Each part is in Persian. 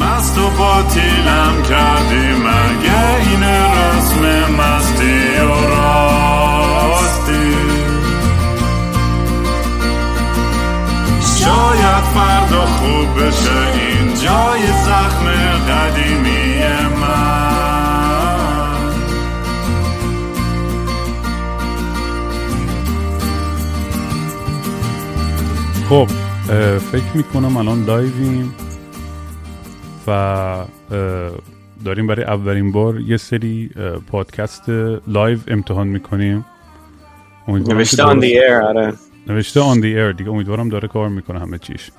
مست و باطیلم کردی مگه این رسم مستی و راستی؟ شاید فردا خوب بشه این جای زخم قدیمی من. خب فکر می‌کنم الان live یم. و داریم برای اولین بار یه سری پادکست live امتحان می‌کنیم. نوشته on the air آره. نوشته on the air دیگه. امیدوارم داره کار می‌کنه همه چیش.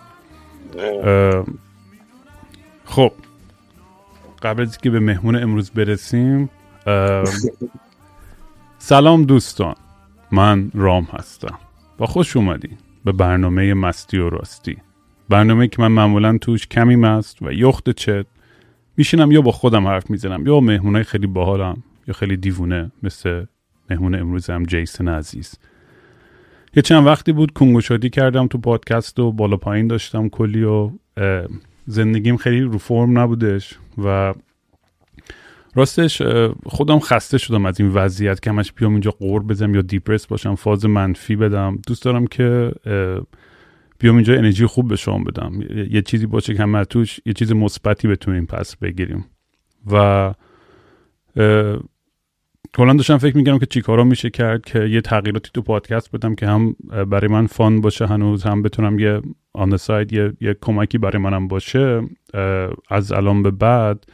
خب. قبل از که به مهمون امروز برسیم سلام دوستان. من رام هستم. با خوش اومدی به برنامه مستی و راستی. برنامه که من معمولا توش کمی مست و یخت چت. میشینم یا با خودم حرف می‌زنم یا مهمونای خیلی باحالم یا خیلی دیوونه مثل مهمون امروزم جیسن عزیز. یه چند وقتی بود کنگوشادی کردم تو پادکست و بالا پایین داشتم کلی و زندگیم خیلی رو فرم نبودش و راستش خودم خسته شدم از این وضعیت که همش بیام اینجا قور بزنم یا دیپرس باشم فاز منفی بدم. دوست دارم که بیام اینجا انرژی خوب به شما بدم. یه چیزی باشه که همه توش یه چیز مثبتی بتونیم پس بگیریم. و کلا داشتم فکر می‌کردم که چیکارا میشه کرد که یه تغییراتی تو پادکست بدم که هم برای من فان باشه هنوز هم بتونم یه آن ساید یه،, یه کمکی برای منم باشه. از الان به بعد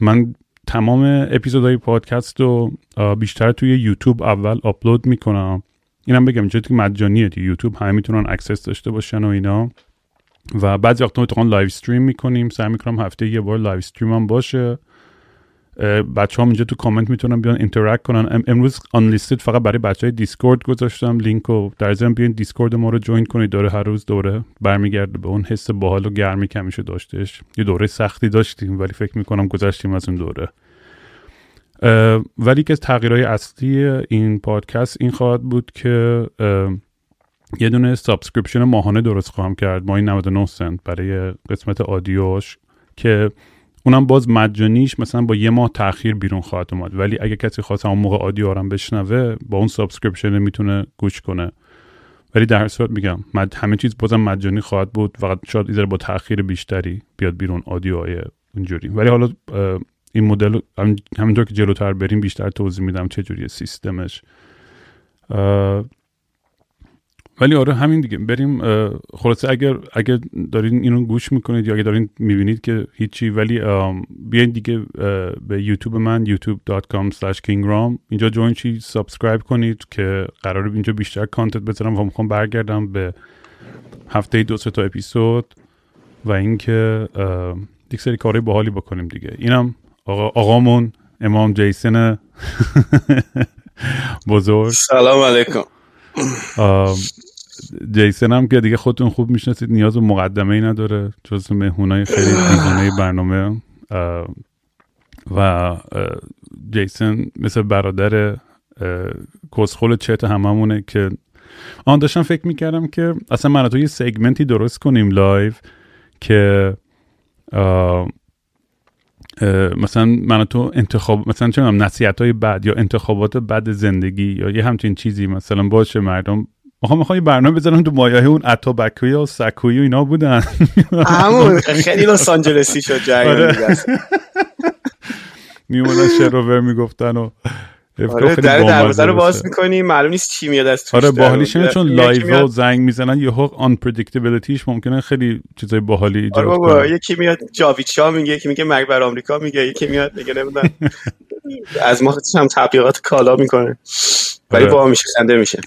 من تمام اپیزودهای پادکست رو بیشتر توی یوتیوب اول آپلود می‌کنم. اینم بگم اینجا که مجانیه دیگه. یوتیوب همه می‌تونن access داشته باشن و اینا. و بعضی وقتا می‌تونن live stream می‌کنیم. سعی می‌کنم هفته یه بار live stream هم باشه. بچه هم اینجا تو کامنت می‌تونن بیان interact کنن. امروز unlisted فقط برای بچه های Discord گذاشتم. لینک رو در ضمن بیان Discord ما رو join کنید. داره هر روز دوره برمیگرده به اون حس باحال و گرمی که همیشه داشتش یه دوره سختی داشتیم ولی فکر می‌کنم گذشتیم از اون دوره. ولی که تغییرهای اصلی این پادکست این خواهد بود که یه دونه subscription ماهانه درست خواهم کرد ماهی 99 سنت برای قسمت audio ش که اونم باز مجانیش مثلا با یه ماه تاخیر بیرون خواهد اومد. ولی اگه کسی خواست اون موقع audio رم بشنوه با اون subscription می‌تونه گوش کنه. ولی در صورت میگم همه چیز بازم مجانی خواهد بود. فقط شاید ایزر با تاخیر بیشتری بیاد بیرون audio های اونجوری ولی حالا این مدل همینطور که جلوتر بریم بیشتر توضیح میدم چه جوری سیستمش. ولی آره همین دیگه. بریم خلاصه اگر اگر دارین اینو گوش می‌کنید یا اگر دارین می‌بینید که هیچی ولی بیاین دیگه به یوتیوب من youtube.com kingram. اینجا join چی subscribe کنید که قرار اینجا بیشتر content بذارم و می‌خوام برگردم به هفته دو سه تا اپیزود و اینکه یک سری کارهای باحالی بکنیم دیگه. اینم آقا آقامون امام جیسن بزرگ. سلام علیکم. جیسن هم که دیگه خودتون خوب می‌شناسید نیاز به مقدمه ای نداره جز مهمونای خیلی دیوانه برنامه. و جیسن مثل برادر کسخول چت هممونه که آن داشتم فکر می‌کردم که اصلا من تو یه سگمنتی درست کنیم لایو که مثلا من تو انتخاب مثلا چه نصیحت های بد یا انتخابات بد زندگی یا یه همچین چیزی مثلا باشه مردم می‌خوام می‌خوام برنامه بزنم تو مایه اون اتابکوی و سکوی و اینا بودن. همون. خیلی لس آنجلسی شد جریان. میومدن شروور می‌گفتن و آره در دروازه رو باز می‌کنی معلوم نیست چی میاد از توش آره باحالیش چون live و زنگ می‌زنن یه حق unpredictability ش ممکنه خیلی چیزای باحالی ایجاد آره بابا یکی میاد جاوید شاه میگه یکی میگه مرگ بر آمریکا میگه یکی میاد میگه نمی‌دونم. از ما هم تبلیغات کالا می‌کنه. ولی آره. با میشه خنده میشه.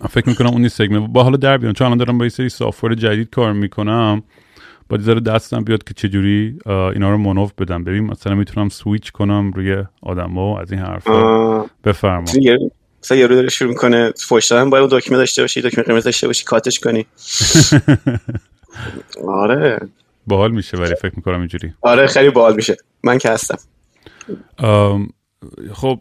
من فکر می‌کنم اون segment با حالا در بیان چون الان دارم با یه سری software جدید کار می‌کنم. با ذره دستم بیاد که چجوری اینا رو move بدم. ببین مثلا می‌تونم سویچ کنم روی آدما از این حرفا بفرما. مثلا یارو داره شروع می‌کنه فوش دادن باید دکمه داشته باشی دکمه قرمز داشته باشی cut ش کنی. آره. باحال میشه ولی فکر می‌کنم اینجوری. آره خیلی باحال میشه. من که هستم. خب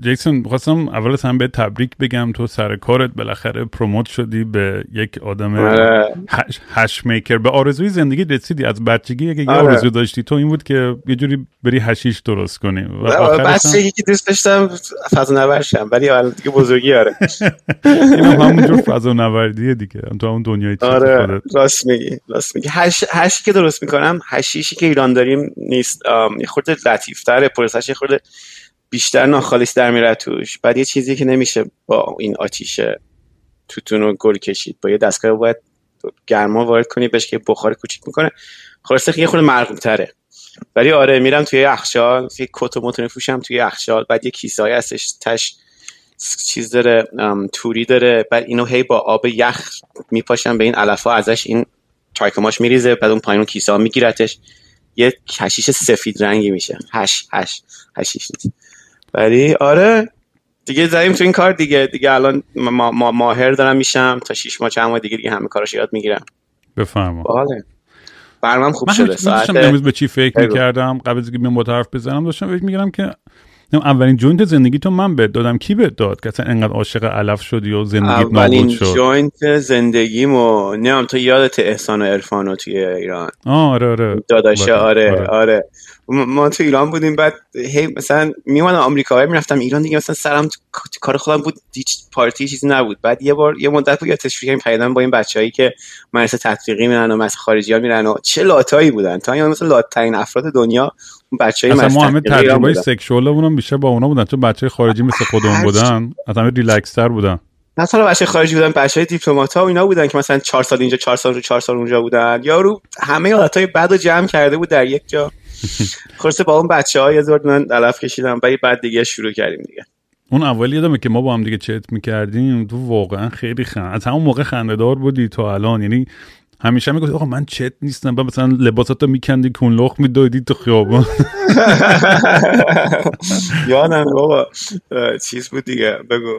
جیکسون خواستم اول از هم به تبریک بگم. تو سر کارت بالاخره promote شدی به یک آدم آره. hash, hash maker. به آرزوی زندگی رسیدی. از بچگی اگه یه آره. آرزو داشتی. تو این بود که یه جوری بری hash یش درست کنی. و بچگی که دوست داشتم فضانورد شم ولی الان دیگه بزرگی آره. این هم همونجور فضا نوردیه دیگه تو همون دنیای چیز آره راست میگی راست میگی. hash, hash ی که درست می‌کنم هشیشی که ایران داریم نیست. یه خورده لطیفتره. process ش یه خورده بیشتر ناخالص در میره توش. بعد یه چیزی که نمیشه با این آتیش توتون رو گل کشید. با یه دستگاه باید گرما وارد کنی بهش که بخار کوچیک می‌کنه. خلاصه یه خورده مرغوب تره ولی آره میرم توی یخچال یه کت و میفروشم توی یخچال. بعد یه کیسه هستش تش چیز داره توری داره. بعد اینو هی با آب یخ میپاشم به این علفا ازش این تایکماش میریزه. بعد اون پایین کیسه ها میگیرتش. یه کشیش سفید رنگی میشه. هش هش هشیش نیست. ولی آره. دیگه زدیم تو این کار دیگه. دیگه الان ما, ما ماهر دارم میشم تا شیش ماه چند ماه دیگه دیگه همه کاراش یاد می‌گیرم. بفرما. باحاله برنامه خوب من شده. ساعت امروز به چی فکر. می‌کردم؟ قبل از اینکه بیام با حرف بزنم داشتم فکر می‌کردم که اولین joint زندگی تو من بهت دادم. کی بهت داد که اصلا انقدر عاشق علف شدی و زندگیت نابود اولین شد joint زندگیمو نمی‌دونم تو یادت احسان و عرفانو توی ایران؟ آره آره. داداشه بله، آره آره. آره. ما تو ایران بودیم بعد هی مثلا میومدم آمریکا می‌رفتم ایران دیگه. مثلا سرم تو کار خودم بود هیچ پارتی چیزی نبود. بعد یه بار یه مدت بود شروع کردیم پیدام با این بچه‌ای که مدرسه تطبیقی میرن و مثلا خارجی ها میرن و چه لاتایی بودن. تا مثلا لاترین افراد دنیا اصلا مدرسه ما همه تجربه. sexual مون بیشتر با اونا بودن. چون بچه خارجی مثل خودمون. بودن از همه ریلکس تر بودن. نه تنها بچه خارجی بودن بچه های دیپلمات ها و اینا بودن که مثلا چهار سال اینجا چهار سال رو چهار سال اونجا بودن. یارو همه حالتهای بد رو جمع کرده بود در یک جا. خلاصه با اون بچه ها یه خورده من علف کشیدم ولی بعد دیگه شروع کردیم دیگه. اون اول یادمه که ما با هم دیگه چت می‌کردیم. تو واقعا خیلی خند از همون موقع خندهدار بودی تا الان. یعنی همیشه می‌گفت آقا من چت نیستم بعد مثلا لباساتو میکندی کونلخ می‌دادی تو خیابان. یادم بابا چیز بود دیگه بگو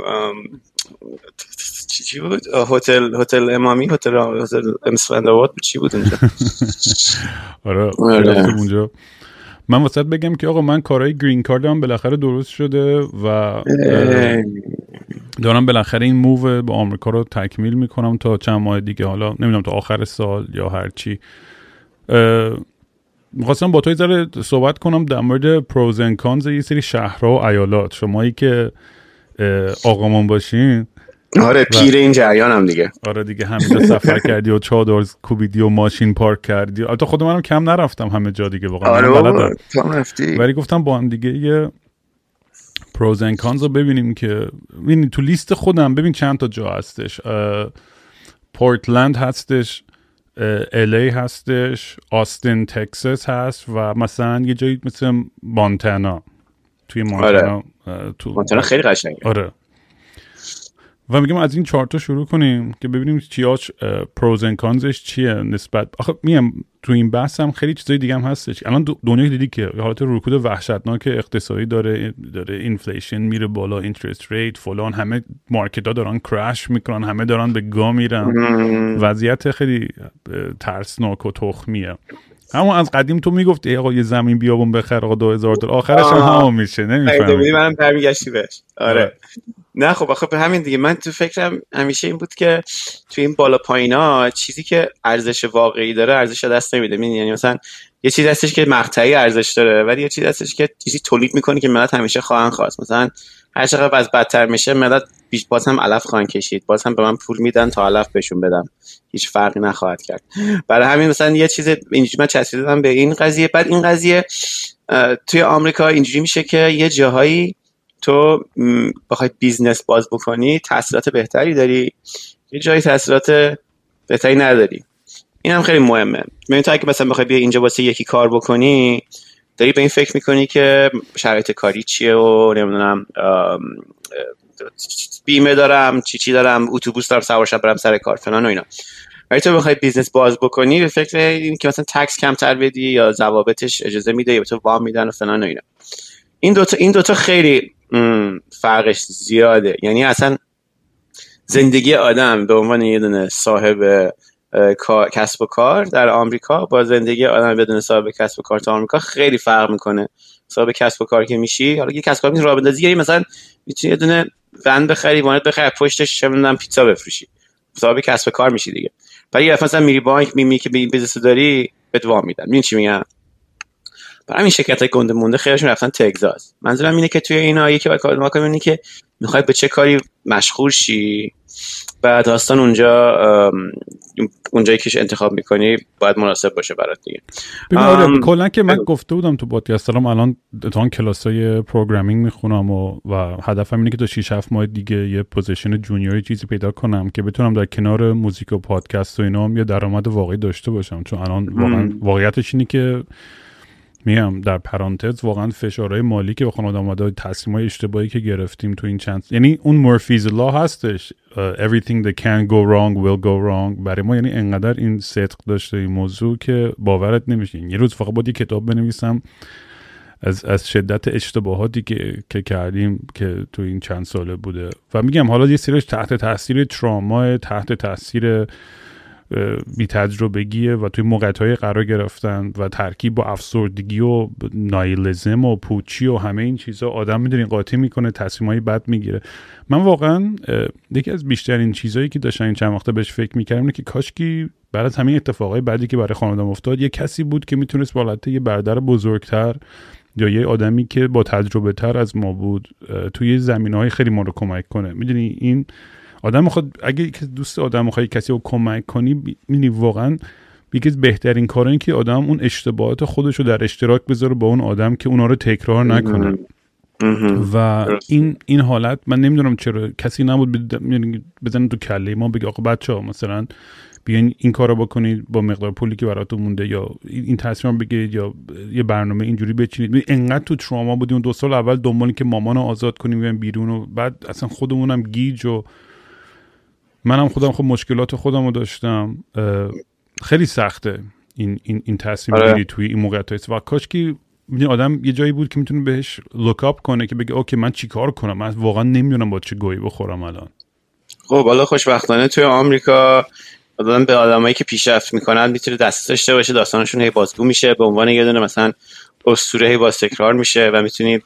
چی بود؟ هتل هتل امامی هتل هتل امسفندوات بود چی بود اونجا آره آره. اونجا. من واسه بگم که آقا من کارهای گرین کاردم بالاخره درست شده و دارم بالاخره این موو به آمریکا رو تکمیل می‌کنم تا چند ماه دیگه حالا نمی‌دونم تا آخر سال یا هرچی می‌خواستم با تو یه ذره صحبت کنم در مورد پروز ان کانز یه سری شهرها و ایالات. شمایی که اه، آقامان باشین. آره پیر این جریانم دیگه. آره دیگه همینجا سفر کردی و چادر کوبیدی و ماشین پارک کردی. البته خود منم کم نرفتم همه جا دیگه واقعا. آره بلدم. هم رفتی. ولی گفتم با هم دیگه یه pros and cons رو ببینیم که ببین تو لیست خودم ببین چند تا جا هستش. پورتلند هستش LA هستش آستین تکساس هست و مثلا یه جایی مثل مانتانا توی مانتانا اه، تو مونتانا خیلی قشنگه. آره. و میگم از این چهار تا شروع کنیم که ببینیم چیاش pros and cons ش چیه نسبت آخه میم تو این بحث هم خیلی چیزای دیگه هم هستش. الان دنیا دیدی که حالت رکود وحشتناک اقتصادی داره داره inflation میره بالا interest rate فلان همه مارکت ها دارن کرش می‌کنن همه دارن به گا میرن. وضعیت خیلی ترسناک و تخمیه. همون از قدیم تو می‌گفتی آقا یه زمین بیابون بخر آقا 2000 دلار. آخرش هم. همون میشه نمی‌فهمی. منم برمیگشتی بهش. آره. آره. نه خب آخه به همین دیگه. من تو فکرم همیشه این بود که تو این بالا پایینا چیزی که ارزش واقعی داره ارزش دست نمیده؟ یعنی مثلا یه چیز هستش که مقطعی ارزش داره ولی یه چیز هستش که چیزی تولید می‌کنه که ملت همیشه خواهن خواست. مثلا هر چقدر از بدتر میشه ملت بیش باز هم علف خواهن کشید. باز هم به من پول میدن تا علف بهشون بدم. هیچ فرقی نخواهد کرد. برای همین مثلا یه چیز اینجوری من چسبیدم به این قضیه. بعد این قضیه توی آمریکا اینجوری میشه که یه جاهایی تو بخوای business باز بکنی تحصیلات بهتری داری یه جایی تحصیلات بهتری نداری. این هم خیلی مهمه. ببین تو اگه مثلا بخوای بیا اینجا واسه یکی کار بکنی داری به این فکر می‌کنی که شرایط کاری چیه و نمی‌دونم بیمه دارم چی چی دارم اتوبوس دارم سوار شب برم سر کار فلان و اینا. ولی تو بخوای business باز بکنی به فکر این که مثلا tax کمتر بدی یا ضوابطش اجازه میده یا تو وام میدن و فلان و اینا. این دوتا این دوتا خیلی فرقش زیاده. یعنی اصلا زندگی آدم به عنوان یه دونه صاحب کسب و کار در آمریکا با زندگی آدم بدون صاحب کسب و کار تو آمریکا خیلی فرق می‌کنه. صاحب کسب و کار که میشی حالا یه کسب و کار راه بندازی مثلا می‌تونی یه دونه ون بخری وانت بخری پشتش چه می‌دونم پیتزا بفروشی. صاحب کسب و کار میشی دیگه. ولی مثلا میری بانک میگی که یه business داری بهت وام میدن. می‌دونی چی میگم؟ برای همین شرکت های گنده مونده خیلیشون رفتن تگزاس منظورم اینه که توی اینا یکی باید کار کنی که می‌خوای به چه کاری مشغول شی. و داستان اونجا اونجایی که انتخاب می‌کنی باید مناسب باشه برات دیگه. آره کلا که من گفته بودم تو پادکست دارم الان تا کلاس های programming می‌خونم و, و هدفم اینه که تا 6 7 ماه دیگه یه position junior ی چیزی پیدا کنم که بتونم در کنار موزیک و پادکست و اینا هم یه درآمد واقعی داشته باشم. چون الان واقعا واقعیتش اینه که میگم در پرانتز واقعا فشارهای مالی که بخوان آدم آمده تصمیم های اشتباهی که گرفتیم تو این چند یعنی اون Murphy's law هستش. Uh, everything that can go wrong will go wrong. برای ما یعنی انقدر این صدق داشته این موضوع که باورت نمیشه. یه روز فقط باید یه کتاب بنویسم. از, از شدت اشتباهاتی که, که کردیم که تو این چند ساله بوده. و میگم حالا یه سریش تحت تاثیر تراما تحت تاثیر بی تجربگیه و توی موقعیت های قرار گرفتن و ترکیب با افسردگی و نایلزم و پوچی و همه این چیزا آدم می‌دونین قاطی می‌کنه تصمیم های بد می‌گیره. من واقعا یکی از بیشترین چیزهایی که داشتن این چند وقته بهش فکر می‌کردم اینه که کاشکی بعد از همین اتفاقای بعدی که برای خانوادم افتاد یه کسی بود که می‌تونست بالته یه برادر بزرگتر یا یه آدمی که با تجربه تر از ما بود توی زمین های خیلی ما رو کمک کنه. می‌دونی این آدم می‌خواد اگه دوست آدم می‌خوای کسی رو کمک کنی می‌بینی واقعا یکی از بهترین کار این که آدم اون اشتباهات خودش رو در اشتراک بذاره با اون آدم که اونا رو تکرار نکنه. و این این حالت من نمی‌دونم چرا کسی نبود یعنی بزنه تو کله ما بگه آقا بچه ها مثلا بیاین این کار رو بکنید با مقدار پولی که براتون مونده یا این تصمیم بگیرید یا یه برنامه اینجوری بچینید. انقدر تو تراما بودیم دو سال اول دنبالی که مامان رو آزاد کنیم بیرون و بعد اصلا خودمونم گیج و منم خودم خب مشکلات خودم رو داشتم خیلی سخته این این این تصمیم آره. توی این موقعیت و کاش که آدم یه جایی بود که می‌تونه بهش لوک کنه که بگه اوکی من چیکار کنم؟ من واقعا نمی‌دونم با چه گویی بخورم الان. خب حالا خوشبختانه توی آمریکا آدم به آدمایی که پیشرفت می‌کنن می‌تونه دست داشته باشه داستانشون هی بازگو میشه به عنوان یه دونه مثلا اسطوره هی باز تکرار میشه و می‌تونی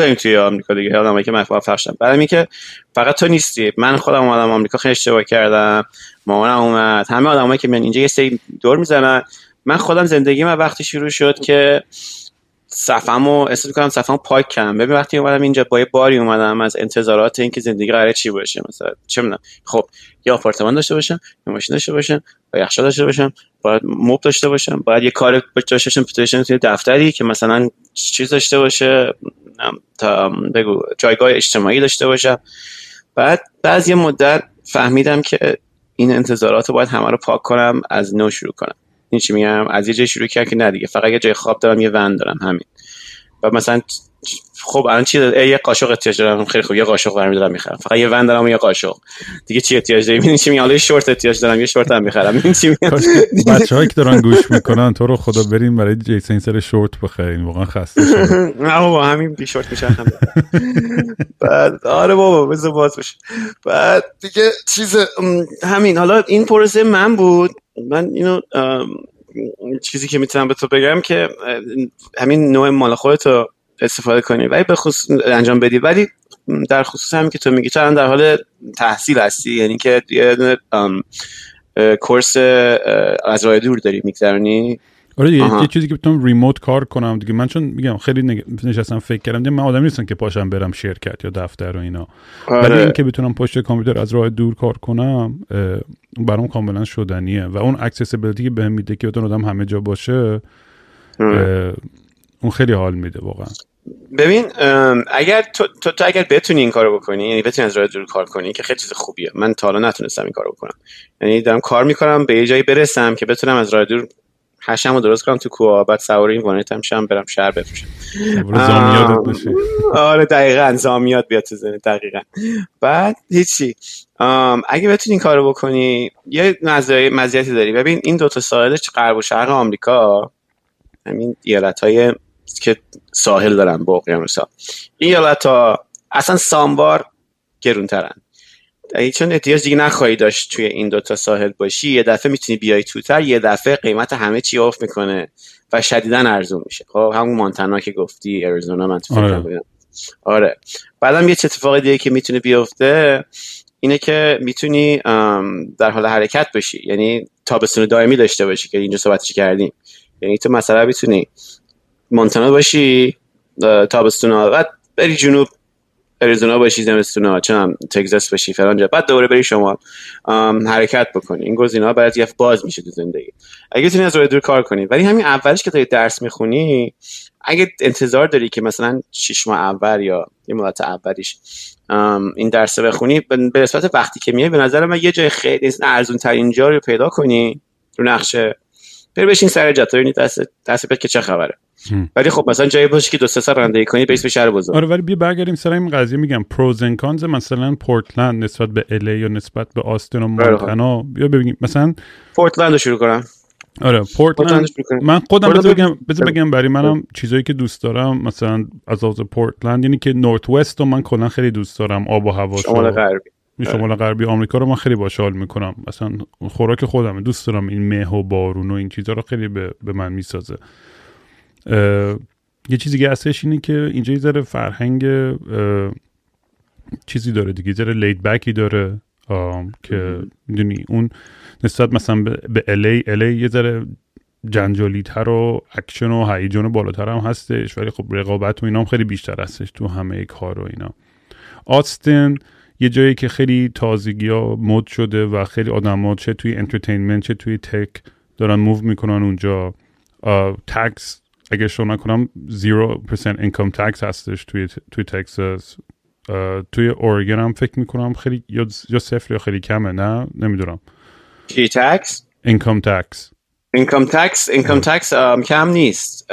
داریم توی آمریکا دیگه. آدمایی که موفق شدن برای اینکه فقط تو نیستی. من خودم اومدم آمریکا خیلی اشتباه کردم. مامانم اومد. همه آدمایی که من اینجا یه سری دور می‌زنن. من خودم زندگی من وقتی شروع شد که صفمو احساس کنم صفمو پاک کردم. ببین وقتی اومدم اینجا با یه باری اومدم از انتظارات اینکه زندگی قراره چی باشه مثلا. چه می‌دونم. خب یه آپارتمان داشته باشم یه ماشین داشته باشم با یخچال داشته باشم باید موب داشته باشم باید یه کار داشته باشم توی دفتری که مثلا چیز داشته باشه تا بگو جایگاه اجتماعی داشته باشم بعد بعد یه مدت فهمیدم که این انتظارات رو باید همه رو پاک کنم از نو شروع کنم. این چی میگم؟ از یه جای شروع کردم که نه دیگه فقط یه جای خواب دارم یه ون دارم همین. و مثلا خب الان چی یه قاشق احتیاج دارم. خیلی خوب. یه قاشق برمی دارم می‌خرم. فقط یه ون دارم و یه قاشق. دیگه چی احتیاج دارم این چی میگم شورت احتیاج دارم. یه شورت هم می‌خرم. این چی بچه‌هایی که دارن گوش می‌کنن تو رو خدا بریم برای جیسن سر شورت بخرین واقعا خسته شدم. نه بابا همین بی شورت میشن. بعد آره بابا بذار باز بشه. بعد دیگه چیز همین. حالا این پروسه من بود. من اینو چیزی که می‌تونم به تو بگم که همین نوع مال خودت استفاده کنی. ولی به خصوص انجام بدی. ولی در خصوص همین که تو میگی تو در حال تحصیل هستی؟ یعنی که یه course از راه دور داری میگذرونی؟ آره یه چیزی که بتونم remote کار کنم دیگه. من چون میگم خیلی نشستم فکر کردم من آدمی نیستم که پاشم برم شرکت یا دفتر و اینا. آره. ولی اینکه بتونم پشت کامپیوتر از راه دور کار کنم برام کاملا شدنیه. و اون accessibility ی که بهم میده که بتون آدم همه جا باشه اون خیلی حال میده واقعا. ببین اگر تو, تو, تو اگر بتونی این کارو بکنی یعنی بتونی از راه دور کار کنی که خیلی چیز خوبیه. من تا حالا نتونستم این کارو بکنم. یعنی دارم کار می‌کنم به یه جایی برسم که بتونم از راه دور هشم رو درست کنم تو کوه بعد سوار این وانت هم شم برم شهر بفروشم. آره دقیقا زامیات بیاد تو زنه دقیقا. بعد هیچی. اگه بتونی این کارو بکنی یه مزیتی داری. ببین این دوتا ساحل غرب و شرق آمریکا همین ایالت های که ساحل دارن با اقیانوس ها این ایالت ها اصلا سامبار گرونترن. چون احتیاج دیگه نخواهی داشت توی این دوتا ساحل باشی یه دفعه می‌تونی بیای توتر یه دفعه قیمت همه چی افت می‌کنه و شدیدا ارزون میشه. خب همون مانتانا که گفتی اریزونا من تو آره. آره. بعدم یه اتفاق دیگه که می‌تونه بیفته اینه که می‌تونی در حال حرکت باشی یعنی تابستون دائمی داشته باشی که اینجا صحبتش کردیم. یعنی تو مثلا می‌تونی مونتانا باشی تابستون بعد بری جنوب اریزونا باشی زمستون چون تگزاس باشی فلان بعد دوباره بری شما حرکت بکنی. این گزینه‌ها برات یه باز میشه تو زندگی. اگه تونی از دور کار کنی. ولی همین اولش که تا درس می‌خونی اگه انتظار داری که مثلا شش ماه اول یا یه مدت اولیش این درس بخونی به نسبت وقتی که میای به نظر من یه جای خیلی ارزون ترین جا رو پیدا کنی رو نقشه. بری بشین سر جات دست دست که چه خبره. ولی خب مثلا جایی باشه که دو سه سال رانندگی کنی بیس به شهر بزرگ. آره ولی بیا برگردیم سر این قضیه. میگم پروز کانز مثلا پورتلند نسبت به الی یا نسبت به آستین و آره، خب. مونتانا بیا ببینیم. مثلا پورتلند رو شروع کنم. آره پورتلند من خودم بذار بگم بذار بگم برای منم چیزایی که دوست دارم مثلا از لحاظ پورتلند یعنی که نورت وست رو من کلا خیلی دوست دارم آب و هوا شمال غربی. شمال غربی آمریکا رو من خیلی باحال می‌کنم. مثلا خوراک خودم دوست دارم این مه و بارون و این چیزا رو خیلی به, به من می‌سازه. یه چیزی که اصلش اینه که اینجا یه ذره فرهنگ چیزی داره دیگه ذره laid back ی داره. که می‌دونی اون نسبت مثلا به LA LA یه ذره جنجالی تر و اکشن و هیجان بالاتر هم هستش ولی خب رقابت و اینا هم خیلی بیشتر هستش تو همه کار و اینا. آستن یه جایی که خیلی تازگی ها مد شده و خیلی آدم چه توی entertainment چه توی tech دارن move می‌کنن اونجا. tax اگه اشتباه نکنم 0% income tax هستش توی توی تکساس. توی اورگن هم فکر می‌کنم خیلی یا یا صفر یا خیلی کمه نه؟ نمی‌دونم. چی tax income tax income tax income tax کم نیست.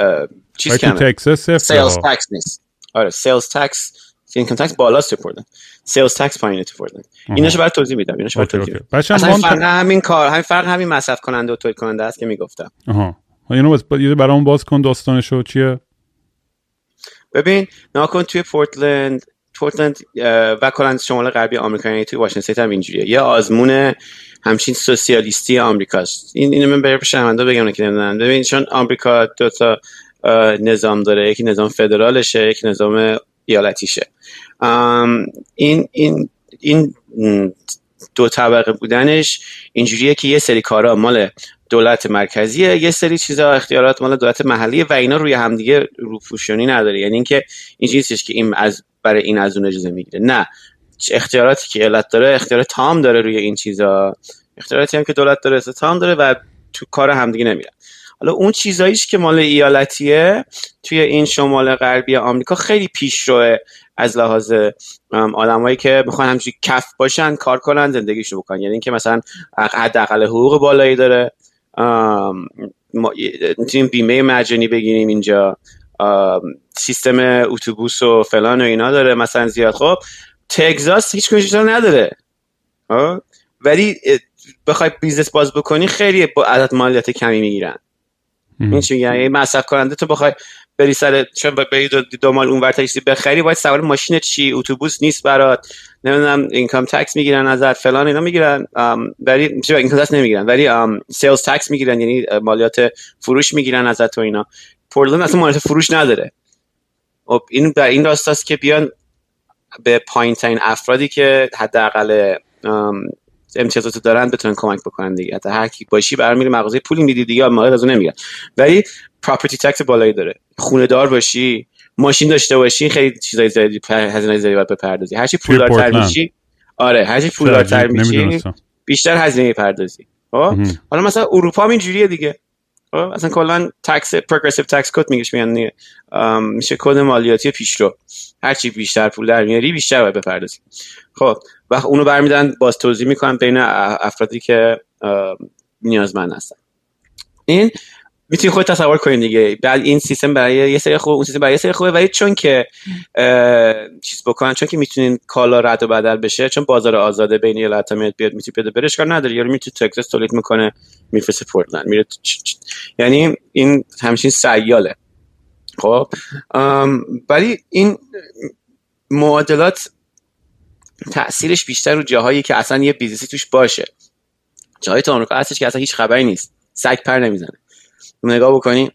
چیز کمه. تکساس صفر sales tax نیست. آره sales tax income tax بالاست پورتلند sales tax پایینه تو پورتلند ایناشو برات توضیح میدم ایناشو برات توضیح میدم. همین کار همین فرق همین مصرف کننده و تولید کننده است که می‌گفتم. آها. اینو برام باز کن داستانشو چیه؟ ببین نگا کن توی پورتلند پورتلند و کلا شمال غربی آمریکا یعنی توی واشنگتن هم اینجوریه. یه آزمون همچین سوسیالیستی آمریکاست. این اینو من برای شنونده بگم که نمی‌دونم. ببین چون آمریکا دو تا نظام داره. یکی نظام فدرالشه یک نظام ایالتیشه. این این این دو طبقه بودنش اینجوریه که یه سری کارا مال دولت مرکزیه. یه سری چیزا اختیارات مال دولت محلیه و اینا روی همدیگه روپوشونی نداره. یعنی اینکه اینجوری که این از برای این از اون اجازه می‌گیره. نه. اختیاراتی که ایالت داره اختیار تام داره روی این چیزا. اختیاراتی هم که دولت داره تام داره و تو کار همدیگه نمیره حالا اون چیزاییش که مال ایالتیه توی این شمال غربی آمریکا خیلی پیشروه از لحاظ آدمایی که می‌خوان همچین کف باشن کار کنن زندگیشو بکنن. یعنی اینکه مثلا حداقل حقوق بالایی داره. می‌تونیم بیمه مجانی بگیریم اینجا. سیستم اتوبوس و فلان و اینا داره مثلا زیاد. خب تگزاس هیچ کنشش نداره. ولی بخوای business باز بکنی خیلی با عدد مالیات کمی می‌گیرن. این چی یعنی مصرف کننده تو بخوای بری سر چون بری دو, دو مال اون ورتا بخری باید سوار ماشین چی؟ اتوبوس نیست برات. نمی‌دونم income tax می‌گیرن ازت فلان اینا می‌گیرن. ولی چه income tax نمی‌گیرن. ولی sales tax می‌گیرن یعنی مالیات فروش می‌گیرن ازت و اینا. پورتلند اصلا مالیات فروش نداره. خب این بر این راستاست که بیان به پایین ترین افرادی که حداقل امتیازات دارن بتونن کمک بکنن دیگه. حتی هر کی باشی برمیره مغازه پولی میدی دیگه مالیات از اون نمی‌گیرن ولی پراپرتی تکس بالایی داره. خونه دار باشی. ماشین داشته باشی خیلی چیزای زیادی هزینه زیادی باید بپردازی. هر چی پولدارتر میشی آره هر چی پولدارتر میشی بیشتر هزینه می‌پردازی. خب؟ حالا مثلا اروپا هم اینجوریه دیگه. خب؟ اصلا کلا تکس پروگرسیو تکس کد میگش میگن میشه کد مالیاتی پیشرو. هر چی بیشتر پول در میاری بیشتر باید بپردازی. خب؟ و اونو برمیدن باز توضیح می‌کنن بین افرادی که نیازمند هستن. این می‌تونی خود تصور کنید دیگه. بعد این سیستم برای یه سری خوبه اون سیستم برای یه سری خوبه. ولی چون که چیز بکنن چون که می‌تونین کالا رد و بدل بشه چون بازار آزاده بین ایالت‌ها میاد بیاد می‌تونی بده برش کار نداره. یارو می‌تونه تکساس تولید می‌کنه میفرسته پورتلند میره یعنی این همچین سیاله. خب؟ ولی این معادلات تاثیرش بیشتر رو جاهایی که اصلا یه بیزنسی توش باشه. جاهای تو آمریکا هستش که اصلا هیچ خبری نیست. سگ پر نمی‌زنه. نگاه بکنی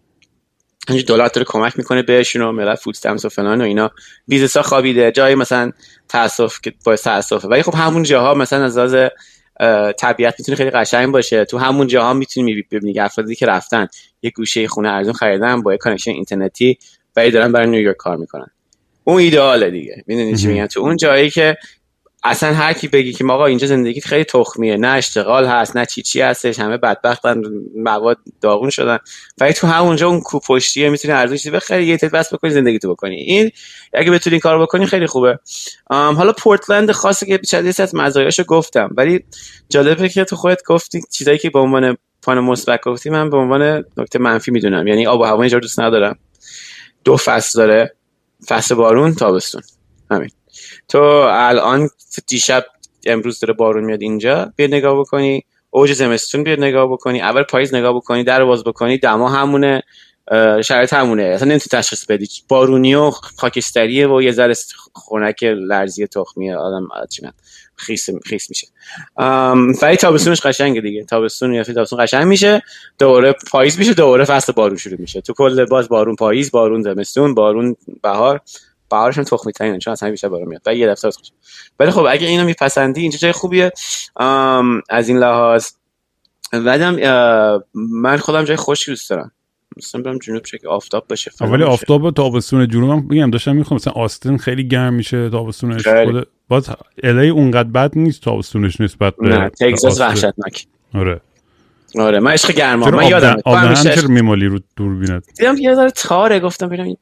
اینجا دولت داره کمک می‌کنه بهشون و ملت food و فلان و اینا. بیزنس ها خوابیده جای مثلا تاسف که باعث تاسفه. ولی خب همون جاها مثلا از لحاظ طبیعت می‌تونه خیلی قشنگ باشه. تو همون جاها می‌تونی ببینی افرادی که رفتن یه گوشه خونه ارزون خریدن با یه connection اینترنتی ولی دارن برای نیویورک کار می‌کنن. اون ایدئاله دیگه. می‌دونی چی میگن تو اون جایی که اصلا هر کی بگی که آقا اینجا زندگیت خیلی تخمیه نه اشتغال هست نه چی چی هستش همه بدبختن مواد داغون شدن. ولی تو همونجا اون کوه پشتیه می‌تونی ارزش چیزی بخری یه تت بس بکنی زندگی تو بکنی. این اگه بتونی کار بکنی خیلی خوبه. حالا پورتلند خاصه که چند از مزایاشو گفتم. ولی جالبه که تو خودت گفتی چیزایی که به عنوان پان مثبت گفتی من به عنوان نکته منفی می‌دونم. یعنی آب و هوا اینجا دوست ندارم. دو فصل داره. فصل بارون تابستون. همین. تو الان دیشب امروز داره بارون میاد اینجا بیا نگاه بکنی. اوج زمستون بیا نگاه بکنی. اول پاییز نگاه بکنی در باز بکنی. دما همونه شرایط همونه. اصلا نمی‌تونی تشخیص بدی. بارونی و خاکستریه و یه ذره خونک لرزی تخمیه آدم چی خیس خیس میشه. ولی تابستونش قشنگه دیگه. تابستون یا تابستون قشنگ میشه. دوره پاییز میشه دوره فصل بارون شروع میشه. تو کل باز بارون پاییز بارون زمستون بارون بهار. بهارش هم تخمی ترینه چون اصلا بیشتر بارون میاد. و یه دفعه ولی خب اگه اینو میپسندی اینجا جای خوبیه. از این لحاظ. بعدم من خودم جای خوشی دوست دارم. مثلا برم جنوب که آفتاب باشه ولی آفتاب تابستون جنوب هم میگم داشتم می‌خوام مثلا آستن خیلی گرم میشه تابستونش خود باز الی اونقدر بد نیست تابستونش نسبت به نه تگزاس وحشتناک. آره. آره من عشق گرما من یادم آب چرا میمالی رو دوربینت؟ دیدم یه ذره تاره گفتم ببینم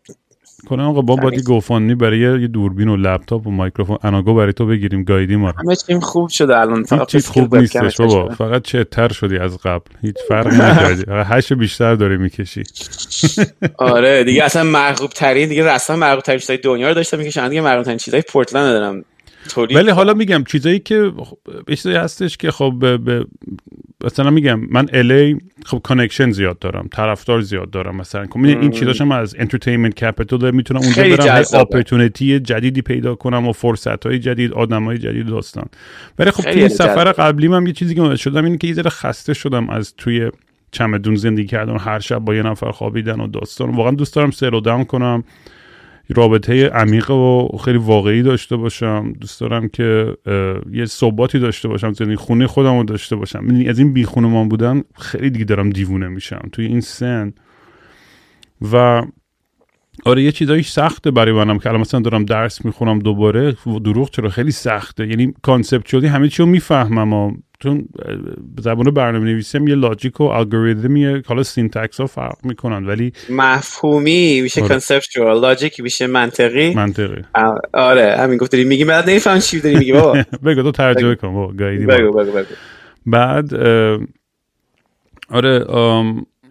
کنم آقا با بادی گوفاندی برای یه دوربین و لپتاپ و مایکروفون. اناگو برای تو بگیریم گایدی ما همه چیم خوب شده الان. فقط چیز خوب نیستش بابا. فقط چه شدی از قبل. هیچ فرقی نکردی. هش بیشتر داری می‌کشی. آره دیگه اصلا مرغوب ترین دیگه رسما مرغوب ترین چیزای دنیا رو داشتم می‌کشن دیگه مرغوب ترین چیزای پورتلند دارم. ولی حالا میگم چیزایی که چیزایی هستش که خب به مثلا میگم من LA خب connection زیاد دارم طرفدار زیاد دارم مثلا. خب این چیزاشم از entertainment capital می‌تونم اونجا برم opportunity جدیدی پیدا کنم و فرصت های جدید آدم های جدید داستان. ولی خب توی سفر قبلی من یه چیزی که شدم اینه که یه ذره خسته شدم از توی چمدون زندگی کردن. هر شب با یه نفر خوابیدن و داستان. واقعا دوست دارم سر دم کنم. رابطه عمیق و خیلی واقعی داشته باشم. دوست دارم که یه صحباتی داشته باشم زندگی خونه خودم رو داشته باشم. از این بی خونه بودن خیلی دیگه دارم دیوونه میشم توی این سن. و آره یه چیزایی سخته برای منم که الان مثلا دارم درس می‌خونم دوباره دروغ چرا؟ خیلی سخته. یعنی کانسپچوالی همه چی رو می‌فهمم چون زبان برنامه نویسیم یه logic و الگوریتمیه حالا syntax ها فرق می‌کنن ولی مفهومی میشه conceptual logic میشه منطقی. منطقی. آره همین گفت داری میگی بعد نمیفهم چی داری میگی بابا. بگو تو ترجمه کن بابا گایدی بگو بگو بگو. بعد آره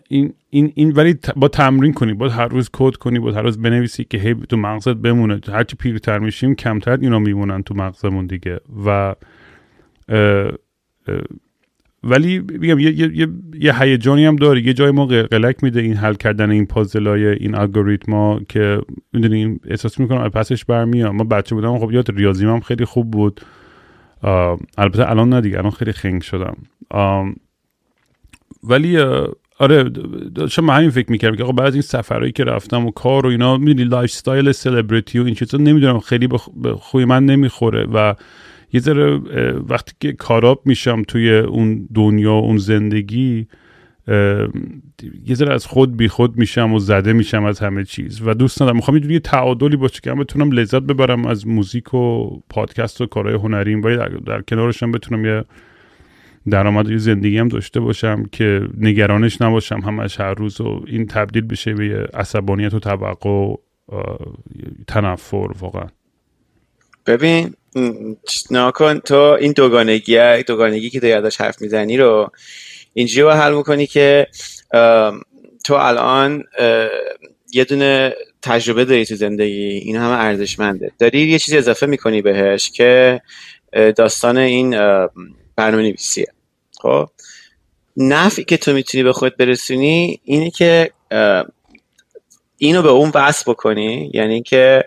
این این این ولی با تمرین کنی با هر روز کد کنی با هر روز بنویسی که هی تو مغزت بمونه هرچی پیرتر میشیم کمتر اینا میمونن تو مغزمون دیگه. و ولی میگم یه, یه, یه هیجانی هم داره یه جای ما قلق میده این حل کردن این puzzle ای این الگوریتما که می‌دونیم احساس می‌کنم پسش برمیاد. ما بچه بودم خب یاد ریاضی هم خیلی خوب بود. البته الان نه دیگه الان خیلی خنگ شدم. ولی آره داشتم همین فکر می‌کردم که آقا بعد این سفرهایی که رفتم و کار و اینا می‌دونی lifestyle celebrity و این چیزا نمی‌دونم خیلی به خوی من نمی‌خوره و یه ذره وقتی که کاراب میشم توی اون دنیا اون زندگی یه ذره از خود بی خود میشم و زده میشم از همه چیز. و دوست ندارم. می‌خوام یه تعادلی باشه که بتونم لذت ببرم از موزیک و پادکست و کارهای هنریم. ولی در, در کنارشم بتونم یه درآمد زندگی هم داشته باشم که نگرانش نباشم همش هر روز و این تبدیل بشه به عصبانیت و توقع و تنفر واقعا. ببین ناکن تو این دوگانگی دوگانگی که داری حرف می‌زنی رو اینجوری با حل می‌کنی که تو الان یه دونه تجربه داری تو زندگی این همه ارزشمنده. داری یه چیزی اضافه می‌کنی بهش که داستان این برنامه نویسیه خب؟ نفعی که تو می‌تونی به خود برسونی اینه که اینو به اون وصل بکنی یعنی که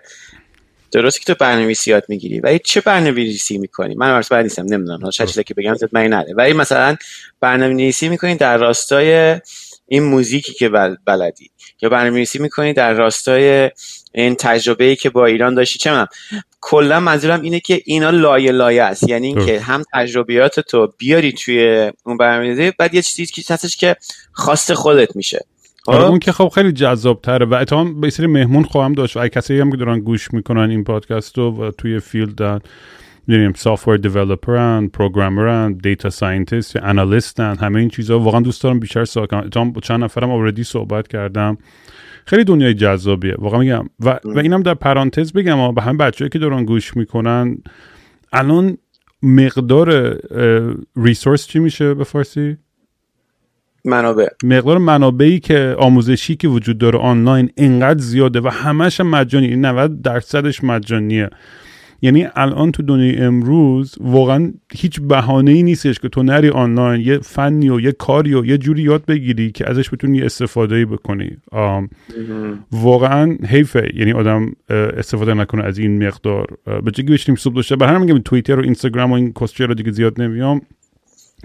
درسته که تو برنامه‌نویسی یاد می‌گیری. ولی چه برنامه‌نویسی می‌کنی؟ من واسه بعد نیستم نمی‌دونم هر چیزی که بگم زد من نره ولی مثلا برنامه‌نویسی می‌کنی در راستای این موزیکی که بلدی. یا برنامه‌نویسی می‌کنی در راستای این تجربه ای که با ایران داشتی. چه من کلا منظورم اینه که اینا لایه لایه است. یعنی اینکه هم تجربیات تو بیاری توی اون برنامه‌نویسی بعد یه چیزی که هستش که خاص خودت میشه. آره. خب؟ اون که خب خیلی جذاب تره و احتمالا یه سری مهمون خواهم داشت و اگه کسی هم که دارن گوش می‌کنن این پادکست رو و توی field می‌دونیم software developer ن programmer ن data scientist analyst ن همه این چیزها واقعا دوست دارم بیشتر صحبت کنم. چند نفرم اوردی صحبت کردم. خیلی دنیای جذابیه واقعا میگم. و, و اینم در پرانتز بگم به همه بچه‌ای که دارن گوش می‌کنن الان مقدار ریسورس چی میشه به فارسی؟ منابع. مقدار منابعی که آموزشی که وجود داره آنلاین انقدر زیاده و همش مجانی این 90 درصدش مجانیه. یعنی الان تو دنیای امروز واقعا هیچ بهانه ای نیستش که تو نری آنلاین یه فنی و یه کاری و یه جوری یاد بگیری که ازش بتونی استفاده ای بکنی واقعا حیفه. یعنی آدم استفاده نکنه از این مقدار. به جگی بشیم صبح داشته به همین میگم توییتر و اینستاگرام و این کوسچر رو دیگه زیاد نمیام.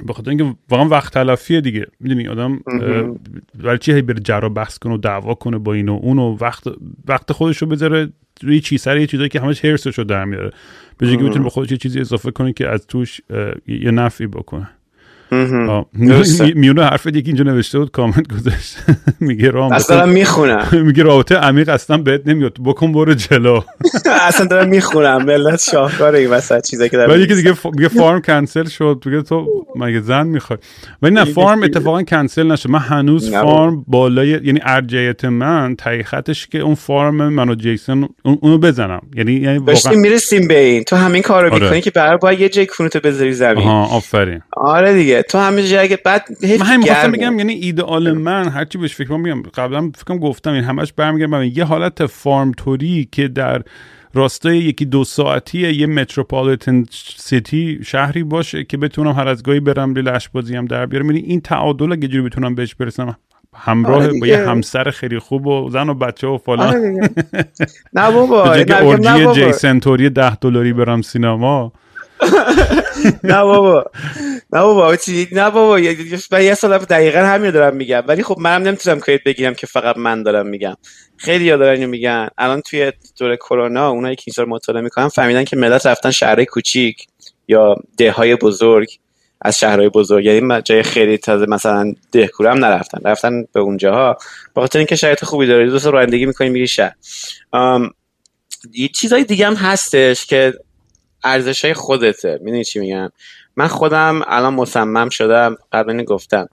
به خاطر اینکه واقعا وقت تلفیه دیگه. می‌دونی آدم برای چی بره جرا بحث کنه و دعوا کنه با این و اون و وقت وقت خودش رو بذاره روی چی؟ سر یه چیزایی که همش هرسش رو در میاره. به جایی که بتونه به خودش یه چیزی اضافه کنه که از توش یه نفعی بکنه. میونه حرف یکی اینجا نوشته بود کامنت گذاشت. میگه رام اصلا دارم می‌خونم. میگه رابطه عمیق اصلا بهت نمیاد. بکن برو جلو. اصلا دارم می‌خونم. ملت شاهکاره این وسط چیزی که دارم یکی دیگه میگه فارم کنسل شد. میگه تو مگه زن می‌خوای؟ ولی نه فارم اتفاقا کنسل نشه من هنوز فارم بالای یعنی ارجیت من تایی خطش که اون فارم منو جیسون اونو بزنم. یعنی یعنی واقعا می‌رسیم به این. تو همین کارو آره. می‌کنی که برای باید یه جای کونتو بذاری زمین. آفرین. آره دیگه. تو همه جای بعد من همین می‌خواستم بگم یعنی ایدئال من هرچی بهش فکر میگم قبلا فکرم گفتم این همش برمیگردم. یه حالت فارم توری که در راستای یکی دو ساعتی یه متروپولیتن سیتی شهری باشه که بتونم هر از گاهی برم لش بازی هم در بیارم. یعنی این تعادل اگه جوری بتونم بهش برسم همراه آره با یه همسر خیلی خوب و زن و بچه و فلان. آره نه بابا اورجی جیسن توری ده دلاری برم سینما. نه بابا. نه بابا چی؟ نه بابا یه سال دقیقا همین دارم میگم. ولی خب منم نمی‌تونم کریت بگیرم که فقط من دارم میگم. خیلی یاد دارن میگن. الان توی دور کرونا اونایی که اینجا مطالعه می‌کنن فهمیدن که ملت رفتن شهرهای کوچیک یا های بزرگ. از شهرهای بزرگ. یعنی جای خیلی تازه مثلا دهکوره هم نرفتن. رفتن به اونجاها. به خاطر اینکه شرایط خوبی داره. دوست رانندگی می‌کنی میری شهر. یه چیزای دیگه هم هستش که ارزش های خودته. می‌دونی چی میگم؟ من خودم الان مصمم شدم قبلا گفتم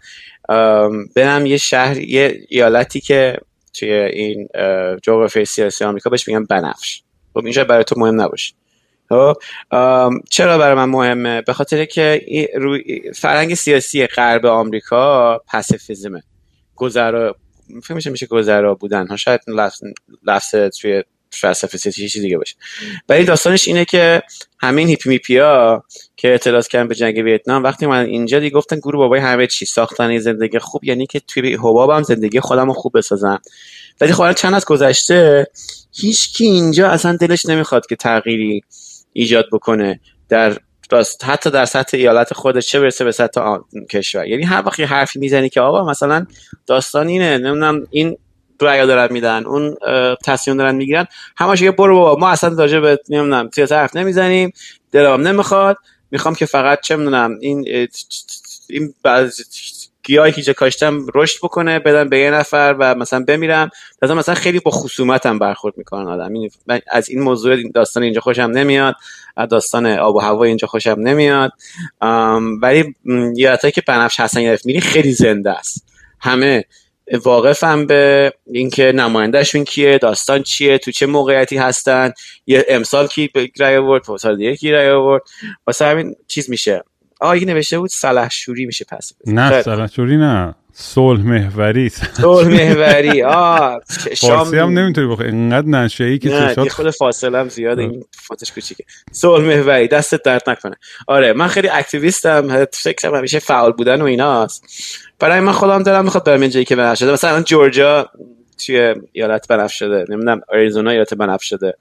برم یه شهر یه ایالتی که توی این جغرافی سیاسی آمریکا بهش میگم بنفش. خب اینجا برای تو مهم نباشه. خب چرا برای من مهمه؟ به خاطر که فرهنگ سیاسی غرب آمریکا پسیفیزمه. گذرا فکر میشه میشه گذرا بودن ها شاید لفظ, لفظ توی فلسفه سیاسی چیزی دیگه باشه. ولی داستانش اینه که همین هیپی میپیا که اعتراض کردن به جنگ ویتنام وقتی من اینجا دیگه گفتن گروه بابای همه چی ساختن زندگی خوب یعنی که توی حبابم زندگی خودم رو خوب بسازم. ولی خب چند از گذشته هیچ کی اینجا اصلا دلش نمی‌خواد که تغییری ایجاد بکنه در راست حتی در سطح ایالت خودش چه برسه به سطح کشور. یعنی هر وقت حرفی می‌زنی که آقا مثلا داستان اینه نمی‌دونم این رأی دارن میدن اون تصمیم دارن می‌گیرن. همش یه برو بابا ما اصلا راجع به نمی‌دونم سیاست حرف نمی‌زنیم دلم نمی‌خواد. می‌خوام که فقط چه می‌دونم این این بعض گیاهی که کاشتم رشد بکنه بدن به یه نفر و مثلا بمیرم. مثلا مثلا خیلی با خصومتم برخورد می‌کنن آدم. از این موضوع داستان اینجا خوشم نمیاد از داستان آب و هوا اینجا خوشم نمیاد. ولی یادتایی که بنفش حسن گرفت میری خیلی زنده است. همه واقفم به اینکه نمایندهشون کیه داستان چیه تو چه موقعیتی هستن یه امسال کی رای آورد سال دیگه کی رای آورد. واسه همین چیز میشه. آه نوشته بود سلحشوری میشه پس. نه سلحشوری نه. صلح محوری صلح محوری آه فارسی هم نمی‌تونی بخوای اینقدر نشه ای که نه خود فاصله هم زیاده. این فاتش کوچیکه. صلح محوری دستت درد نکنه. آره من خیلی اکتیویستم. فکرم همیشه فعال بودن و ایناست. برای من خودم دارم می‌خواد برم جایی که بنا شده مثلا جورجیا توی ایالت بنفش شده. نمی‌دونم آریزونا ایالت بنفش شده.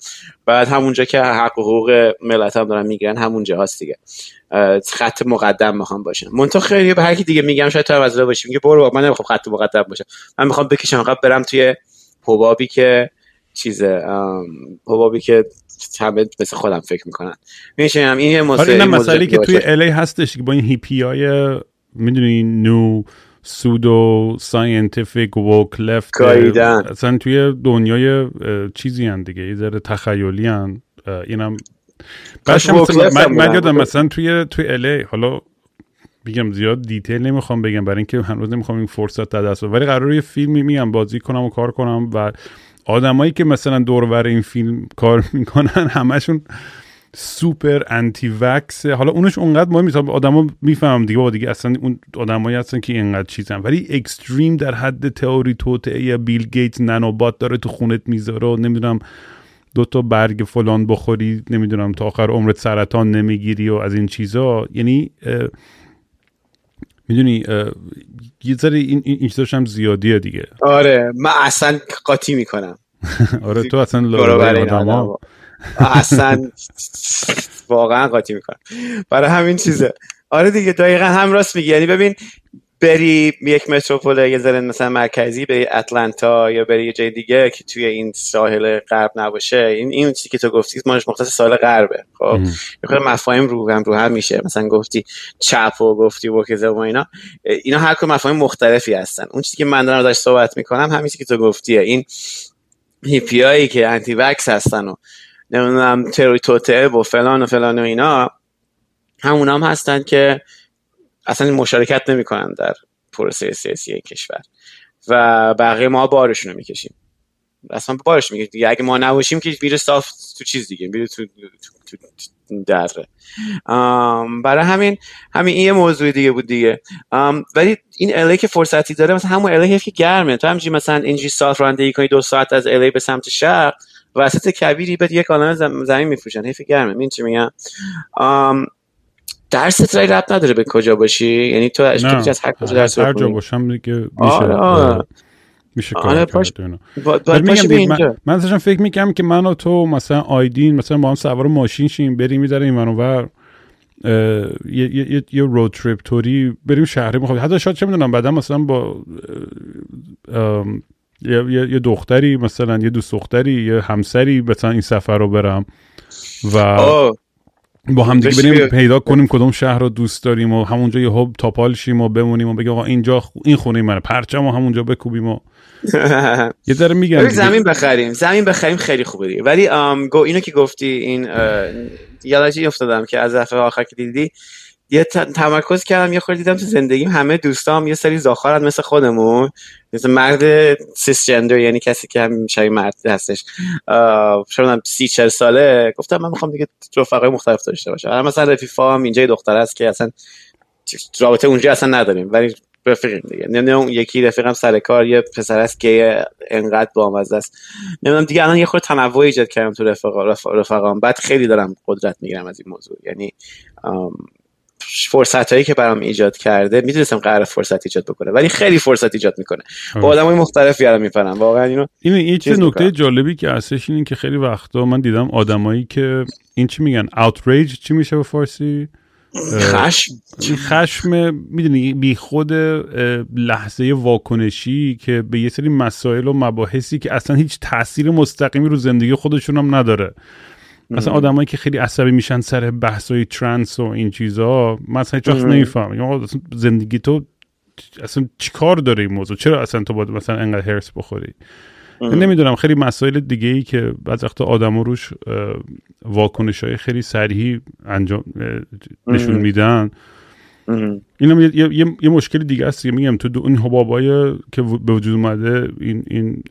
بعد همونجا که حق و حقوق ملت هم دارن می‌گیرن همونجا هست دیگه. خط مقدم می‌خوام باشم. منتها خیلی به هر کی دیگه میگم شاید تو از باشی. میگه برو من نمی‌خوام خط مقدم باشم. من می‌خوام بکشم عقب برم توی حبابی که چیزه حبابی که همه مثل خودم فکر می‌کنن. میشم این یه آره مسئله که توی الی هستش که با این هیپی های می‌دونی نو سودو ساینتیفیک و کلفت اصلا توی دنیای چیزی هن دیگه. یه ذره تخیلی هن. اینم من, من یادم مثلا توی توی LA حالا بگم زیاد detail نمی‌خوام بگم برای اینکه هنوز نمی‌خوام این فرصت در دست ولی قرار یه فیلمی میگم بازی کنم و کار کنم و آدمایی که مثلا دورور این فیلم کار می‌کنن همشون super anti vax حالا اونش اونقدر مهم نیست. آدما می‌فهمم دیگه با دیگه اصلا اون آدمایی هستن که اینقدر چیزن. ولی extreme در حد تئوری توطئه یا بیل گیت nanobot داره تو خونت می‌ذاره و نمی‌دونم دو تا برگ فلان بخوری نمی‌دونم تا آخر عمرت سرطان نمی‌گیری و از این چیزا. یعنی می‌دونی یه ذره این این هم زیادیه دیگه. آره من اصلا قاطی می‌کنم. آره تو اصلا لابد اصلا واقعا قاطی می‌کنم. برای همین چیزه. آره دیگه دقیقا هم راست میگی. یعنی ببین بری یک متروپول یه ذره مثلا مرکزی به اتلانتا یا بری یه جای دیگه که توی این ساحل غرب نباشه. این این چیزی که تو گفتی مالش مختص ساحل غربه. خب یه مفاهیم رو هم رو هم میشه. مثلا گفتی چپ و گفتی وکزه و اینا. اینا هر کدوم مفاهیم مختلفی هستن. اون چیزی که من دارم ازش صحبت می‌کنم همین چیزی که تو گفتیه این هیپیایی که انتی وکس هستن و نمی‌دونم تروی توته و فلان و فلان و اینا. همون هم هستن که اصلا مشارکت نمی‌کنن در پروسه سیاسی کشور. و بقیه ما بارشون رو می‌کشیم. اصلا بارش میگه دیگه اگه ما نباشیم که میره صاف تو چیز دیگه میره تو, تو, تو دره. برای همین همین این یه موضوع دیگه بود دیگه. ولی این الی که فرصتی داره مثلا همون الی که گرمه. تو همجی مثلا اینجی صاف رانندگی کنی دو ساعت از الی به سمت شرق وسط کبیری بعد یک عالمه زمین میفروشن. حیف گرمه. این چی میگم؟ درست رای رب نداره به کجا باشی. یعنی تو از هر کجا درس هر جا باشم دیگه میشه. آره آره. میشه کار آره پاش... من, من فکر می‌کنم که من و تو مثلا آیدین مثلا با هم سوار ماشین شیم بریم می‌ذاره این منور یه, یه, یه رود تریپ توری بریم شهری می‌خوام حتی شاید چه می‌دونم بعدا مثلا با یه, یه دختری مثلا یه دوست دختری یه همسری مثلا این سفر رو برم و با هم دیگه بریم پیدا کنیم کدوم شهر رو دوست داریم و همونجا یه هب تاپال شیم و بمونیم و بگیم آقا اینجا این خونه منه پرچم و همونجا بکوبیم و یه ذره میگم زمین بخریم. زمین بخریم خیلی خوبه دیگه. ولی گو اینو که گفتی این یادش افتادم که از دفعه آخر که دیدی یه تمرکز کردم یه خورده دیدم تو زندگیم همه دوستام یه سری زاخارن مثل خودمون مثل مرد سیس جندر یعنی کسی که هم شبیه مرد هستش. شدم سی چل ساله. گفتم من می‌خوام دیگه رفقای مختلف داشته باشم. مثلا رفیفا هم اینجا دختر است که اصلا رابطه اونجا اصلا نداریم ولی رفیقیم دیگه. نمی‌دونم اون یکی رفیقم سر کار یه پسر است که انقدر بامزه است. نمی‌دونم دیگه الان یه خورده تنوع ایجاد کردم تو رفقا رفقام. بعد خیلی دارم قدرت می‌گیرم از این موضوع. یعنی فرصت هایی که برام ایجاد کرده می‌دونستم قرار فرصت ایجاد بکنه ولی خیلی فرصت ایجاد می‌کنه. با آدم های مختلفی الان میپرم. واقعا اینو این این چیز نکته جالبی که هستش این که خیلی وقتا من دیدم آدمایی که این چی میگن اوتریج چی میشه به فارسی؟ خشم. خشم می‌دونی بی خود لحظه واکنشی که به یه سری مسائل و مباحثی که اصلا هیچ تاثیر مستقیمی رو زندگی خودشون هم نداره. مثلا آدمایی که خیلی عصبی میشن سر بحثای ترنس و این چیزها مثلا هیچ وقت نمیفهم زندگی تو اصلا چیکار داره این موضوع؟ چرا اصلا تو باید مثلا انقدر هرس بخوری؟ نمی‌دونم خیلی مسائل دیگه ای که بعض وقتا آدم روش واکنش های خیلی سریحی انجام نشون میدن. این یه،, یه،, یه،, مشکل دیگه است میگم تو این حبابای که به وجود اومده این, این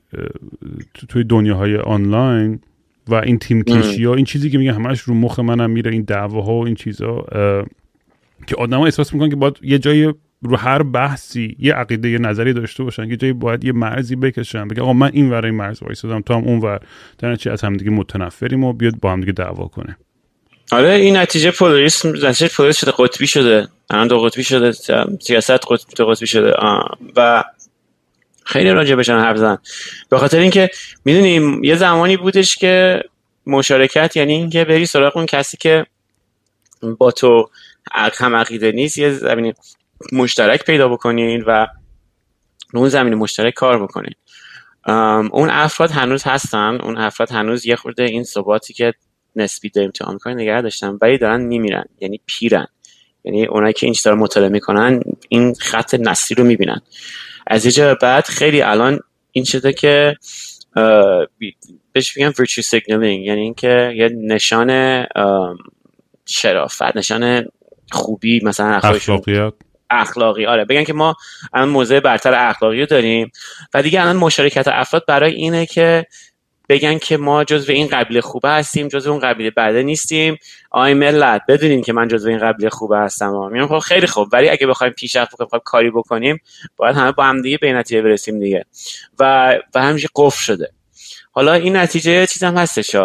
توی دنیاهای آنلاین و این تیم کشی ها این چیزی که میگه همش رو مخ منم میره این دعواها و این چیزا که آدما احساس می‌کنن که باید یه جای رو هر بحثی یه عقیده یه نظری داشته باشن یه جایی باید یه مرزی بکشن بگه آقا من این ور این مرز وایسادم تو هم اون ور. در چی از همدیگه متنفریم و بیاد با هم دیگه دعوا کنه. آره این نتیجه پولاریسم نتیجه پولاریسم شده قطبی شده. الان دو قطبی شده سیاست قطبی شده. و خیلی راجبشان حرف زدن. به خاطر اینکه می‌دونیم یه زمانی بودش که مشارکت یعنی اینکه بری سراغ اون کسی که با تو هم عقیده نیست یه زمین مشترک پیدا بکنین و اون زمین مشترک کار بکنین. اون افراد هنوز هستن اون افراد هنوز یه خورده این ثباتی که نسبی داریم تو آمریکا نگه داشتن ولی دارن میمیرن یعنی پیرن. یعنی اونایی که این مطالعه می‌کنن این خط نسلی رو می‌بینن. از اینجا بعد خیلی الان این شده که بهش میگن virtue signaling یعنی اینکه یه نشان شرافت نشان خوبی مثلا اخلاقیات. اخلاقی آره. بگن که ما الان موضع برتر اخلاقی رو داریم و دیگه الان مشارکت افراد برای اینه که بگن که ما جزو این قبیله خوبه هستیم جزو اون قبیله بده نیستیم. آی ملت بدونین که من جزو این قبیله خوبه هستم. میگم خب خیلی خوب ولی اگه بخوایم پیشرفت بکنیم بخوایم کاری بکنیم باید همه با هم دیگه به نتیجه برسیم دیگه. و و همیشه قفل شده. حالا این نتیجه چیز هم هستش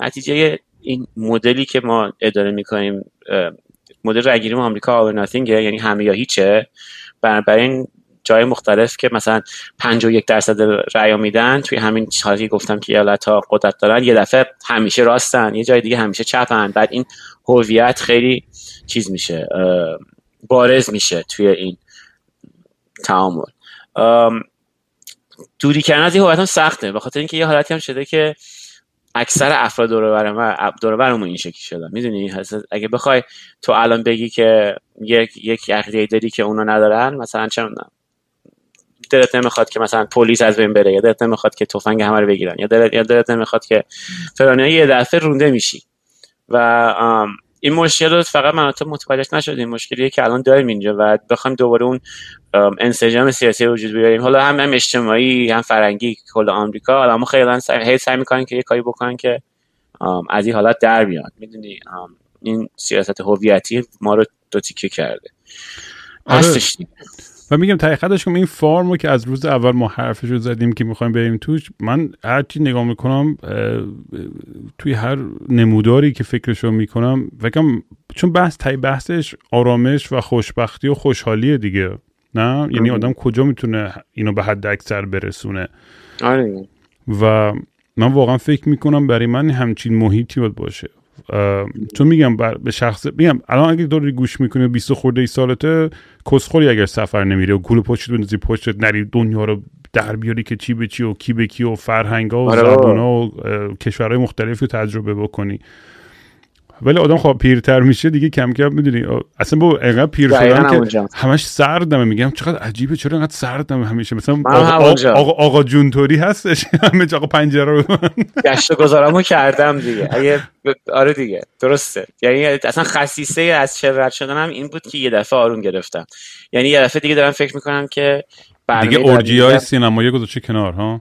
نتیجه این مدلی که ما اداره می‌کنیم مدل رگیریم آمریکا آور یعنی همه یا هیچه. بنابراین جای مختلف که مثلا 51 درصد رأی میدن توی همین چیزی گفتم که ایالت ها قدرت دارن یه دفعه همیشه راستن یه جای دیگه همیشه چپن. بعد این هویت خیلی چیز میشه بارز میشه توی این تعامل. دوری کردن از این هویت هم سخته. به خاطر اینکه یه حالتی هم شده که اکثر افراد دور برمون این شکلی شدن. می‌دونی؟ اگه بخوای تو الان بگی که یک یک عقیده داری که اونا ندارن مثلا چه دلت نمی‌خواد که مثلا پلیس از بین بره یا دلت نمی‌خواد که تفنگ همه رو بگیرن یا دلت, یا دلت نمی‌خواد که فلانی یه دفعه رونده میشی. و این مشکل رو فقط من تو متوجه نشدیم. مشکلیه که الان داریم اینجا و بخوایم دوباره اون انسجام سیاسی وجود بیاریم. حالا هم هم اجتماعی هم فرنگی کل آمریکا. حالا ما خیلی سعی, سعی می‌کنن که یه کاری بکنن که از این حالت در بیان. می‌دونی؟ این سیاست هویتی ما رو دو تیکه کرده. آره. و میگم تحقیقاتش کنم این فارمو که از روز اول ما حرفش رو زدیم که می‌خوایم بریم توش من هرچی نگاه می‌کنم توی هر نموداری که فکرشو می‌کنم فکرم چون بحث تای بحثش آرامش و خوشبختی و خوشحالیه دیگه نه؟ یعنی آدم کجا می‌تونه اینو به حد اکثر برسونه؟ آره. و من واقعا فکر می‌کنم برای من همچین محیطی باید باشه. چون میگم به شخص میگم الان اگه داری گوش می‌کنی 20 خورده ای سالته کسخوری اگر سفر نمیری و گول پشت بندازی پشتت نری دنیا رو در بیاری که چی به چی و کی به کی و فرهنگا و آره زبونا و کشورهای مختلفی رو تجربه بکنی. ولی آدم خب پیرتر میشه دیگه کم کم می‌دونی. اصلا با اینقدر پیر شدن که همش سردمه. میگم چقدر عجیبه چرا اینقدر سردمه همیشه؟ مثلا آقا, آقا, آقا, جونتوری هستش. همه آقا پنجره رو گشت گذارمو کردم دیگه. اگه آره دیگه. درسته. یعنی اصلا خصیصه از چه شدنم این بود که یه دفعه آروم گرفتم. یعنی یه دفعه دیگه دارم فکر می‌کنم که دیگه اورجی های سینمایی گذاشته کنار ها؟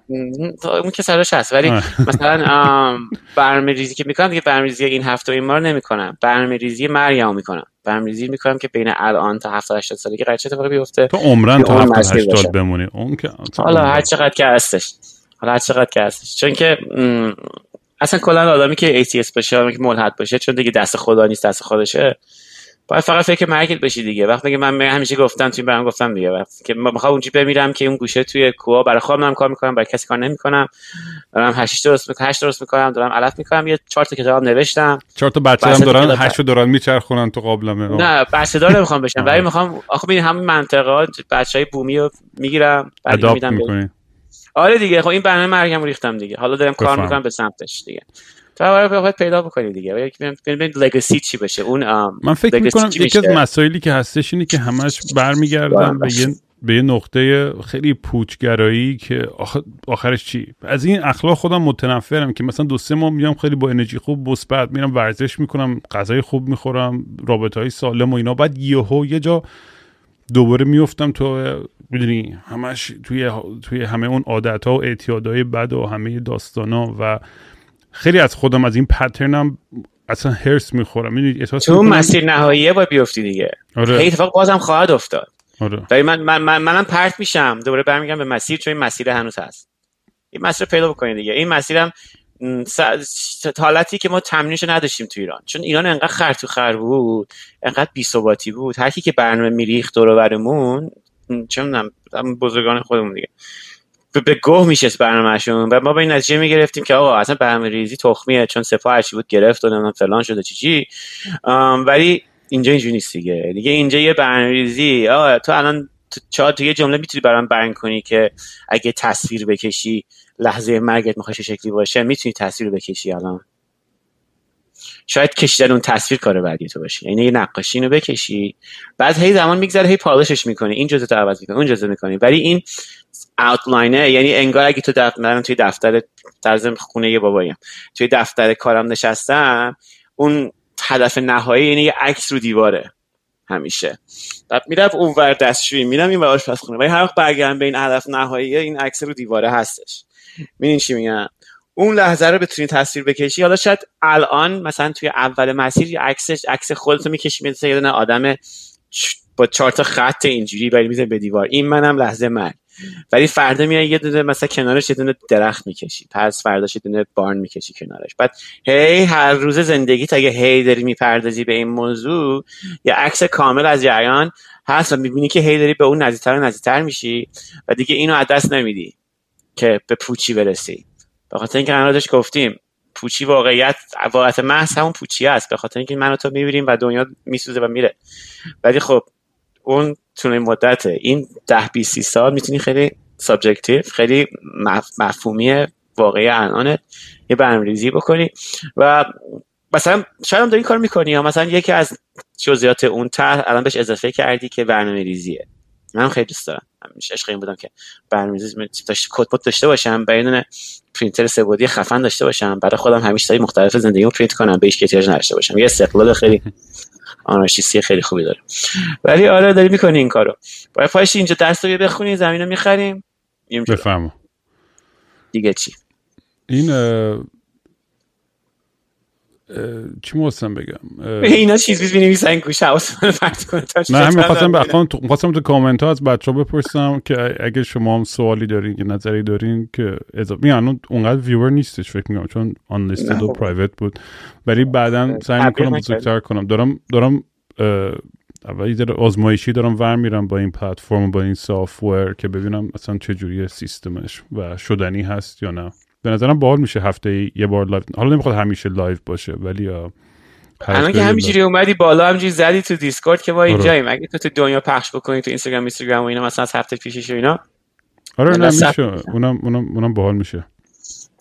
اون که سرش هست. ولی مثلا برنامه ریزی که می‌کنم دیگه برنامه ریزی این هفته این ما رو نمی‌کنم. برنامه ریزی مریم می‌کنم. برنامه ریزی می‌کنم که بین الان تا 70 80 سالگی قرار چه اتفاقی بیفته. تو عمرن تا 70 80 بمونی. اون که حالا هر چقدر که هستش. حالا هر چقدر که هستش. چون که اصلا کلا آدمی که ATS باشه که ملحد باشه چون دیگه دست خدا نیست دست خودشه باید فقط فکر مرگت بشی دیگه. وقتی که من همیشه گفتم توی برام گفتم دیگه. وقتی که می‌خوام اونجا بمیرم که اون گوشه توی کوه برای خودم کار می‌کنم برای کسی کار نمی‌کنم. دارم هشت درست می‌کنم هشت درست می‌کنم دارم علف می‌کنم. یه چهار تا کتاب نوشتم. چهار تا بچه هم دارن هشت دارن میچرخونن تو قابلمه. نه بچه دار نمی‌خوام بشم. ولی می‌خوام آخه ببین همین منطقه بچهای بومی رو می‌گیرم بعد میدم آره دیگه. خب این برنامه مرگم ریختم دیگه. حالا دارم کار می‌کنم به سمتش دیگه. باید پیدا بکنی دیگه. ببین لگسی چی بشه اون من فکر می‌کنم یکی از مسائلی که هستش اینه که همش برمیگردن به یه به یه نقطه خیلی پوچگرایی که آخرش چی؟ از این اخلاق خودم متنفرم که مثلا دو سه ماه میام خیلی با انرژی خوب مثبت میرم ورزش می‌کنم غذای خوب می‌خورم رابطه های سالم و اینا. بعد یهو یه جا دوباره میفتم تو می‌دونی همش توی توی همه اون عادت ها و اعتیادهای بد و همه داستان ها و خیلی از خودم از این پترنم اصلا هرس می‌خورم. می‌دونی تو مسیر نهاییه باید بیفتی دیگه. آره. اتفاق بازم خواهد افتاد. آره. من, من, من منم پرت میشم. دوباره برمیگم به مسیر چون این مسیر هنوز هست. این مسیر پیدا بکنید دیگه. این مسیرم حالتی که ما تمرینش نداشتیم تو ایران. چون ایران انقدر خر تو خر بود انقدر بی ثباتی بود. هر کی که برنامه میریخت دور برمون چه بزرگان خودمون دیگه. به گوه میشست برنامهشون. و ما به این نتیجه می‌گرفتیم که آقا اصلا برنامه ریزی تخمیه چون سپاه هرچی بود گرفت و فلان شده چی چی. ولی اینجا اینجوری نیست دیگه. دیگه اینجا یه برنامه ریزی. آقا تو الان چهار تو یه جمله می‌تونی برام بیان کنی که اگه تصویر بکشی لحظه مرگت می‌خوای شکلی باشه می‌تونی تصویر بکشی الان. شاید کشیدن اون تصویر کار بعدی تو باشه. یعنی یه نقاشی رو بکشی. بعد هی زمان میگذره هی پالشش می‌کنی. این جزء تو عوض می‌کنی اون جزء می‌کنی. ولی این اوتلاینه یعنی انگار اگه تو دفتر من توی دفتر طرز خونه یه باباییم توی دفتر کارم نشستم اون هدف نهایی یعنی یه عکس رو دیواره همیشه. بعد میرم اونور دستشویی میرم این ور خونه ولی هر وقت برگردم به این هدف نهایی این عکس رو دیواره هستش. میدین چی میگم؟ اون لحظه رو بتونی تصویر بکشی. حالا شاید الان مثلا توی اول مسیر عکسش عکس خودتو می‌کشی مثل یه آدم با چهار تا خط اینجوری ولی میزه به دیوار. این منم لحظه مرگ. ولی فردا میای یه دونه مثلا کنارش یه دونه درخت می‌کشی. پس فرداش یه دونه بارن می‌کشی کنارش. بعد هی هر روز زندگی تا اگه هی داری می‌پردازی به این موضوع یه عکس کامل از جریان هست و می‌بینی که هی داری به اون نزدیکتر و نزدیکتر میشی و دیگه اینو از دست نمیدی که به پوچی برسی. به خاطر اینکه قرار گفتیم پوچی واقعیت واقعیت محض همون پوچی است. به خاطر اینکه من و تو می‌بینیم و دنیا میسوزه و میره. ولی خب اون طول مدته این ده 20 سال می‌تونی خیلی subjective خیلی مفهومی واقعی الانه یه برنامه‌ریزی بکنی و مثلا شاید هم داری کار می‌کنی یا مثلا یکی از جزئیات اون طرح الان بهش اضافه کردی که برنامه ریزیه من خیلی دوست دارم. همیشه عشق این بودم که برنامه‌ریزی داشته داشته باشم برای پرینتر سه‌بعدی خفن داشته باشم. برای خودم همیشه مختلف زندگیمو پرینت کنم به هیچ احتیاج نداشته باشم. یه استقلال خیلی آنارشیستی خیلی خوبی داره. ولی آره داری می‌کنی این کارو. باید پایش اینجا درس رو بخونی زمین رو می‌خریم بفهم دیگه چی؟ این چی موستم بگم؟ اینا چیز بیز بینویسن گوش حواس فرد کنه نه همین خواستم بخوام تو خواستم تو کامنت ها از بچه ها بپرسم که اگه شما هم سوالی دارین یا نظری دارین که اضافه میان اونقدر ویور نیستش فکر می‌کنم چون آن لیستد و پرایوت بود. ولی بعدا سعی می‌کنم بزرگتر کنم. دارم دارم اولی در آزمایشی دارم ور میرم با این پلتفرم با این software که ببینم اصلا چجوری سیستمش و شدنی هست یا نه. به نظرم باحال میشه هفته یه بار live حالا نمی‌خواد همیشه live باشه ولی الان که همینجوری اومدی بالا همینجوری زدی تو دیسکورد که ما آره. اینجاییم. اگه تو تو دنیا پخش بکنی تو اینستاگرام اینستاگرام و اینا مثلا از هفته پیشش و اینا آره نه میشه. اونم اونم اونم باحال میشه.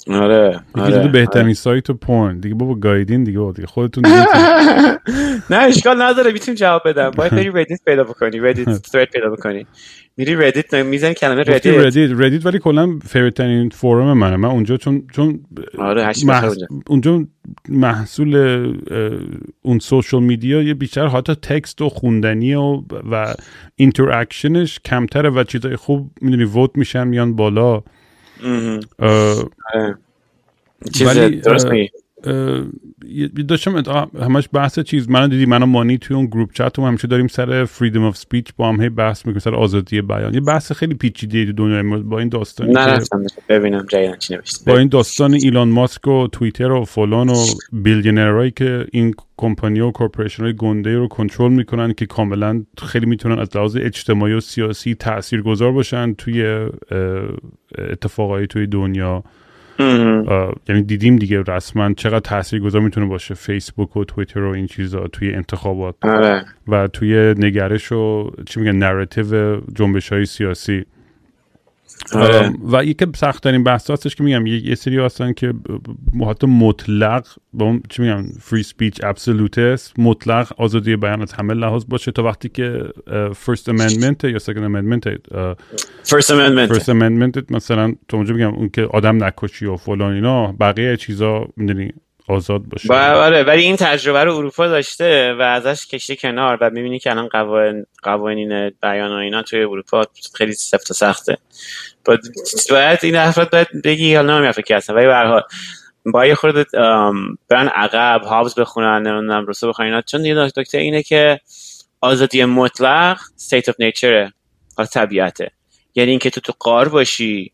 آره آره بهترین آره. سایت و پورن دیگه بابا گایدین دیگه دیگه خودتون دیگه نه اشکال نداره. می‌تونیم جواب بدم. باید بری ردیت پیدا بکنی. ردیت پیدا بکنی. میری ردیت می‌زنی کلمه ردیت ردیت ردیت ولی کلا فیوریت ترین فورم منه. من اونجا چون چون آره محص... اونجا. محصول اون سوشال میدیا یه بیشتر حتی تکست و خوندنی و و اینتراکشنش کمتره و چیزای خوب می‌دونی ووت میشن میان بالا. ولی درست داشتم همش بحث چیز. منو دیدی منو مانی توی اون group chat و همیشه داریم سر freedom of speech با هم هی بحث می‌کنیم سر آزادی بیان. یه بحث خیلی پیچیده تو دنیا با این داستان نه ببینم چی با این داستان ایلان ماسک و توییتر و فلان و billionaire هایی که این کمپانی و corporation های گنده رو کنترل می‌کنن که کاملا خیلی می‌تونن از لحاظ اجتماعی و سیاسی تاثیرگذار باشن توی اتفاقایی توی دنیا. یعنی دیدیم دیگه رسما چقدر تاثیرگذار می‌تونه باشه فیسبوک و توییتر و این چیزا توی انتخابات. آره. و توی نگرش و چی میگن narrative جنبش های سیاسی. آره. و یکی سخت ترین بحث هستش که میگم یه سری هستن که حتی مطلق با اون چی میگم free speech absolute مطلق آزادی بیان از همه لحاظ باشه تا وقتی که First Amendment یا Second Amendment First Amendment First Amendment مثلا تو اونجا میگم اون که آدم نکشی و فلان اینا بقیه چیزا می‌دونی. آزاد باشه. آره ولی این تجربه رو اروپا داشته و ازش کشیده کنار و می‌بینی که الان قوانین قوانین بیان و اینا توی اروپا خیلی سفت و سخته. باید این افراد باید بگی حالا نمی‌دونم فکر هستن ولی به حال با یه خورده برن عقب هابز بخونن نمی‌دونم روسو بخونن چون یه دکترینه که آزادی مطلق state of nature طبیعته. یعنی اینکه تو تو قار باشی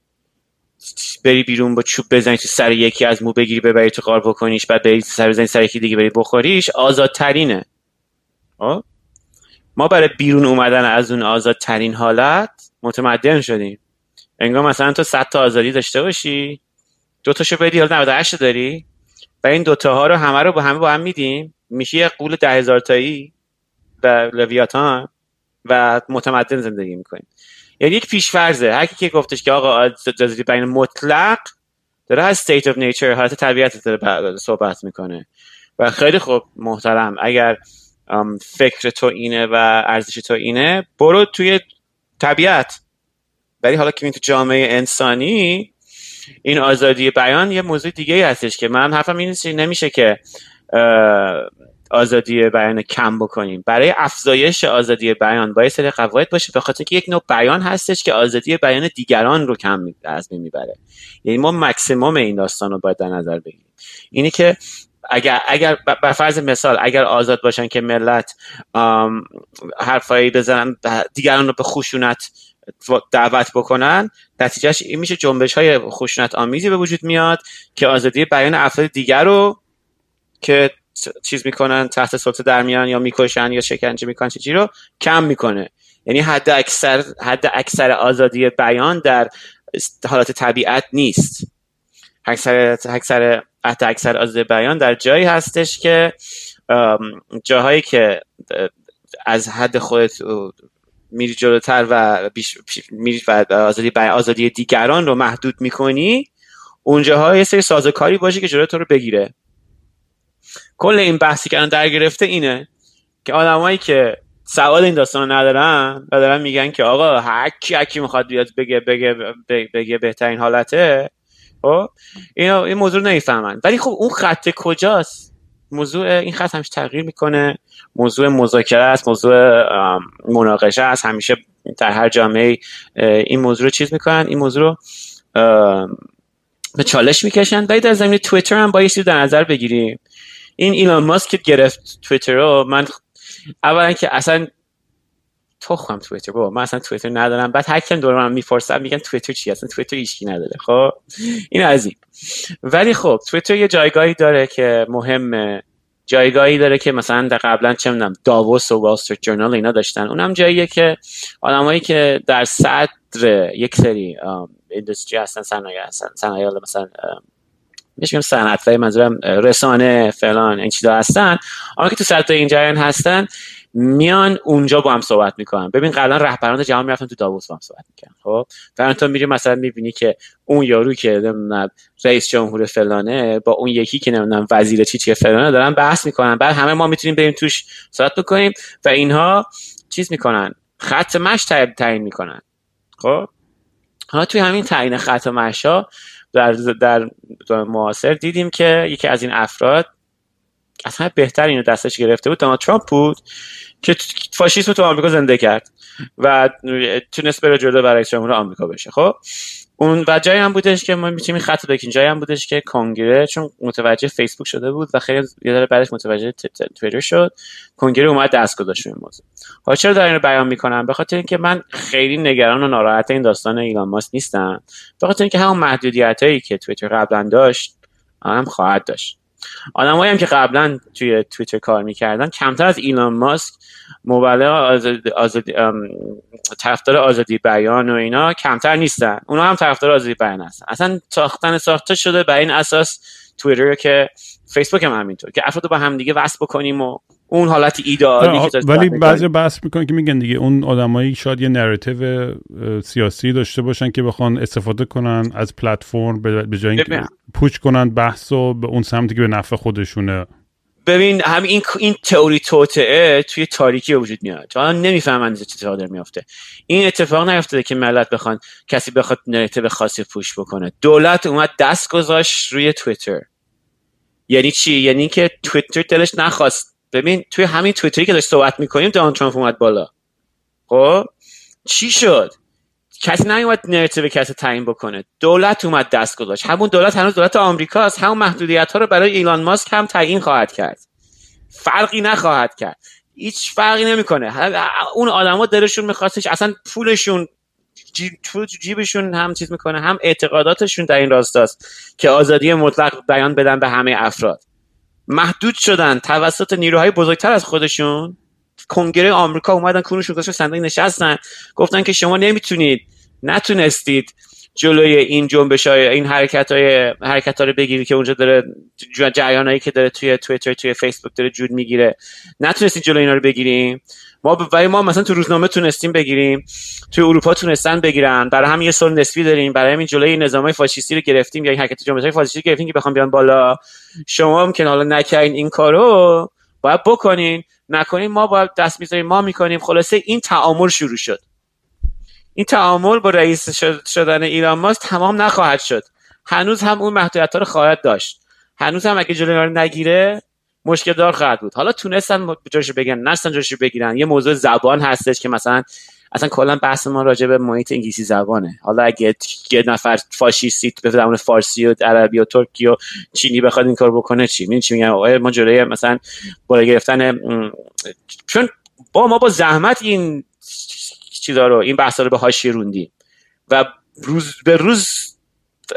بری بیرون با چوب بزنی تو سر یکی از مو بگیری ببری تو قار بکنیش بعد بری سر بزنی سر یکی دیگه بری بخوریش آزادترینه. ما برای بیرون اومدن از اون آزادترین حالت متمدن شدیم. انگار مثلا تو 100 تا آزادی داشته باشی دو تاشو بدی حالا 98 داری؟ و این دوتا ها رو همه رو با همه با هم میدیم. میشه یه قول ده هزار تایی و لویاتان و متمدن زندگی می‌کنیم. یعنی یک پیشفرزه. هر کی که گفتش که آقا آزادی بیان مطلق داره از state of nature حالت طبیعت داره صحبت می‌کنه. و خیلی خوب محترم. اگر فکر تو اینه و ارزش تو اینه برو توی طبیعت. ولی حالا که تو جامعه انسانی این آزادی بیان یه موضوع دیگه هستش که من حرفم این نمیشه که آزادی بیان کم بکنیم. برای افزایش آزادی بیان باید سری قواعد باشه به خاطر که یک نوع بیان هستش که آزادی بیان دیگران رو کم از بین می‌بره. یعنی ما مکسیموم این داستان رو باید در نظر بگیریم. اینی که اگر اگر بر فرض مثال اگر آزاد باشن که ملت حرفایی بزنن دیگران رو به خشونت دعوت بکنن نتیجهش این میشه جنبش های خشونت آمیزی به وجود میاد که آزادی بیان افراد دیگر رو که چیز می‌کنن تحت سلطه در میان یا می‌کشن یا شکنجه می‌کنن چیزی رو کم می‌کنه. یعنی حد اکثر حد اکثر آزادی بیان در حالات طبیعت نیست. اکثر اکثر حتی اکثر آزادی بیان در جایی هستش که جاهایی که از حد خودت میری جلوتر و بیش میری و آزادی آزادی دیگران رو محدود می‌کنی اونجاها یه سری سازوکاری باشه که جلوی تو رو بگیره. کل این بحثی که الان در گرفته اینه که آدمایی که سوال این داستان ندارن و دارن میگن که آقا هر کی هر می‌خواد بیاد بگه بگه بگه بهترین حالته خب اینا این موضوع نمی‌فهمن. ولی خب اون خط کجاست؟ موضوع این خط همیشه تغییر می‌کنه. موضوع مذاکره است موضوع مناقشه است. همیشه در هر جامعه این موضوع رو چیز می‌کنن. این موضوع رو به چالش می‌کشن. ولی در زمین تویتر هم باید در نظر بگیریم. این ایلان ماسک که گرفت تویتر رو من اولا که اصلا تخم تویتر بابا من اصلا تویتر ندارم. بعد هر کم دور من می‌پرسم میگن تویتر چی اصلا تویتر هیچکی نداره. خب؟ این این. ولی خب تویتر یه جایگاهی داره که مهمه. جایگاهی داره که مثلا در قبلا چه می‌دونم داووس و وال جورنال اینا داشتن. اونم جاییه که آدمایی که در صدر یک سری اینداستری هستن صنایع هستن صنایع مثلا میگم صنعت منظورم رسانه فلان این چیزا هستن. آنها که تو صدر این جریان هستن میان اونجا با هم صحبت می‌کنن. ببین قبلا رهبران جهان می‌رفتن تو داووس با هم صحبت می‌کنن خب؟ و تو میری مثلا می‌بینی که اون یارو که نمی‌دونم رئیس جمهور فلانه با اون یکی که نمی‌دونم وزیر چی چی فلانه دارن بحث می‌کنن. بعد همه ما می‌تونیم بریم توش صحبت بکنیم و اینها چیز می‌کنن. خط مش تعیین می‌کنن خب؟ حالا توی همین تعیین خط مشا در در معاصر دیدیم که یکی از این افراد اصلا بهتر اینو دستش گرفته بود. دونالد ترامپ بود که فاشیسم تو آمریکا زنده کرد و تونست بره جلو برای جمهور آمریکا بشه. خب؟ اون و جایی هم بودش که ما می‌تونیم خط بکنیم جایی هم بودش که کنگره چون متوجه فیسبوک شده بود و خیلی یه ذره بعدش متوجه توییتر شد کنگره اومد دست گذاشت این موضوع. حالا چرا دارم اینو بیان می‌کنم به خاطر اینکه من خیلی نگران و ناراحت این داستان ایلان ماسک نیستم. به خاطر اینکه همون محدودیت هایی که توییتر قبلا داشت هم خواهد داشت. آدمایی هم که قبلا توی توییتر کار می‌کردن کمتر از ایلان ماسک مبلغ آزادی, آزادی طرفدار آزادی بیان و اینا کمتر نیستن. اونا هم طرفدار آزادی بیان هستن. اصلا ساختن ساخته شده بر این اساس توییتر که فیسبوک هم همینطور که افراد با هم دیگه وصل بکنیم و اون حالت ایدئالی ولی بعضی بحث می‌کنن که میگن دیگه اون آدمایی شاید یه نراتیو سیاسی داشته باشن که بخوان استفاده کنن از پلتفرم به جای اینکه پوچ کنن بحث و به اون سمتی که به نفع خودشونه. ببین هم این این تئوری توطئه توی تاریکی وجود میاد. حالا نمی‌فهمن چه اتفاقی داره میافته. این اتفاق نیفتاده که ملت بخوان کسی بخواد narrative خاصی push بکنه. دولت اومد دست گذاشت روی توییتر یعنی چی؟ یعنی که توییتر دلش نخواست ببین توی همین توییتری که داشت صحبت می‌کنیم دونالد ترامپ اومد بالا. خب؟ چی شد؟ کسی نیومد narrative کسی تعیین بکنه. دولت اومد دست گذاشت. همون دولت هنوز دولت آمریکاست. همون محدودیت ها رو برای ایلان ماسک هم تعیین خواهد کرد. فرقی نخواهد کرد. هیچ فرقی نمی‌کنه. اون آدما دلشون میخواستش اصلا پولشون جیب جیبشون هم چیز می‌کنه هم اعتقاداتشون در این راستاست که آزادی مطلق بیان بدن به همه افراد. محدود شدن توسط نیروهای بزرگتر از خودشون. کنگره آمریکا اومدن کونشون گذاشتن صندوق نشستن. گفتن که شما نمی‌تونید نتونستید جلوی این جنبش های این حرکت های حرکت ها رو بگیرید که اونجا داره جریان هایی که داره توی توییتر توی فیسبوک داره جود می‌گیره. نتونستید جلوی اینا رو بگیریم ما ولی ما مثلا تو روزنامه تونستیم بگیریم توی اروپا تونستن بگیرن برای همین یه سال نسبی داریم برای همین جلوی نظامای فاشیستی رو گرفتیم یا حرکت جنبش فاشیستی گرفتیم که بخوام بیان بالا. شما هم که حالا نکردین این کارو باید بکنین. نکنین ما باید دست می‌ذاریم ما می‌کنیم. خلاصه این تعامل شروع شد. این تعامل با رئیس شدن ایران ماست تمام نخواهد شد. هنوز هم اون محدودیت رو خواهد داشت. هنوز هم اگه جلوی نگیره مشکل دار خواهد بود. حالا تونستن جاشو بگن نستن جاشو بگیرن. یه موضوع زبان هستش که مثلا اصلا کلا بحث ما راجع به محیط انگلیسی زبانه. حالا اگه یه نفر فاشیستی به زبان فارسی و عربی و ترکی و چینی بخواد این کار بکنه چی؟ می‌دونی چی میگم؟ ما جلوی مثلا بالا گرفتن چون با ما با زحمت این چیزا رو این بحثا رو به حاشیه روندیم و روز به روز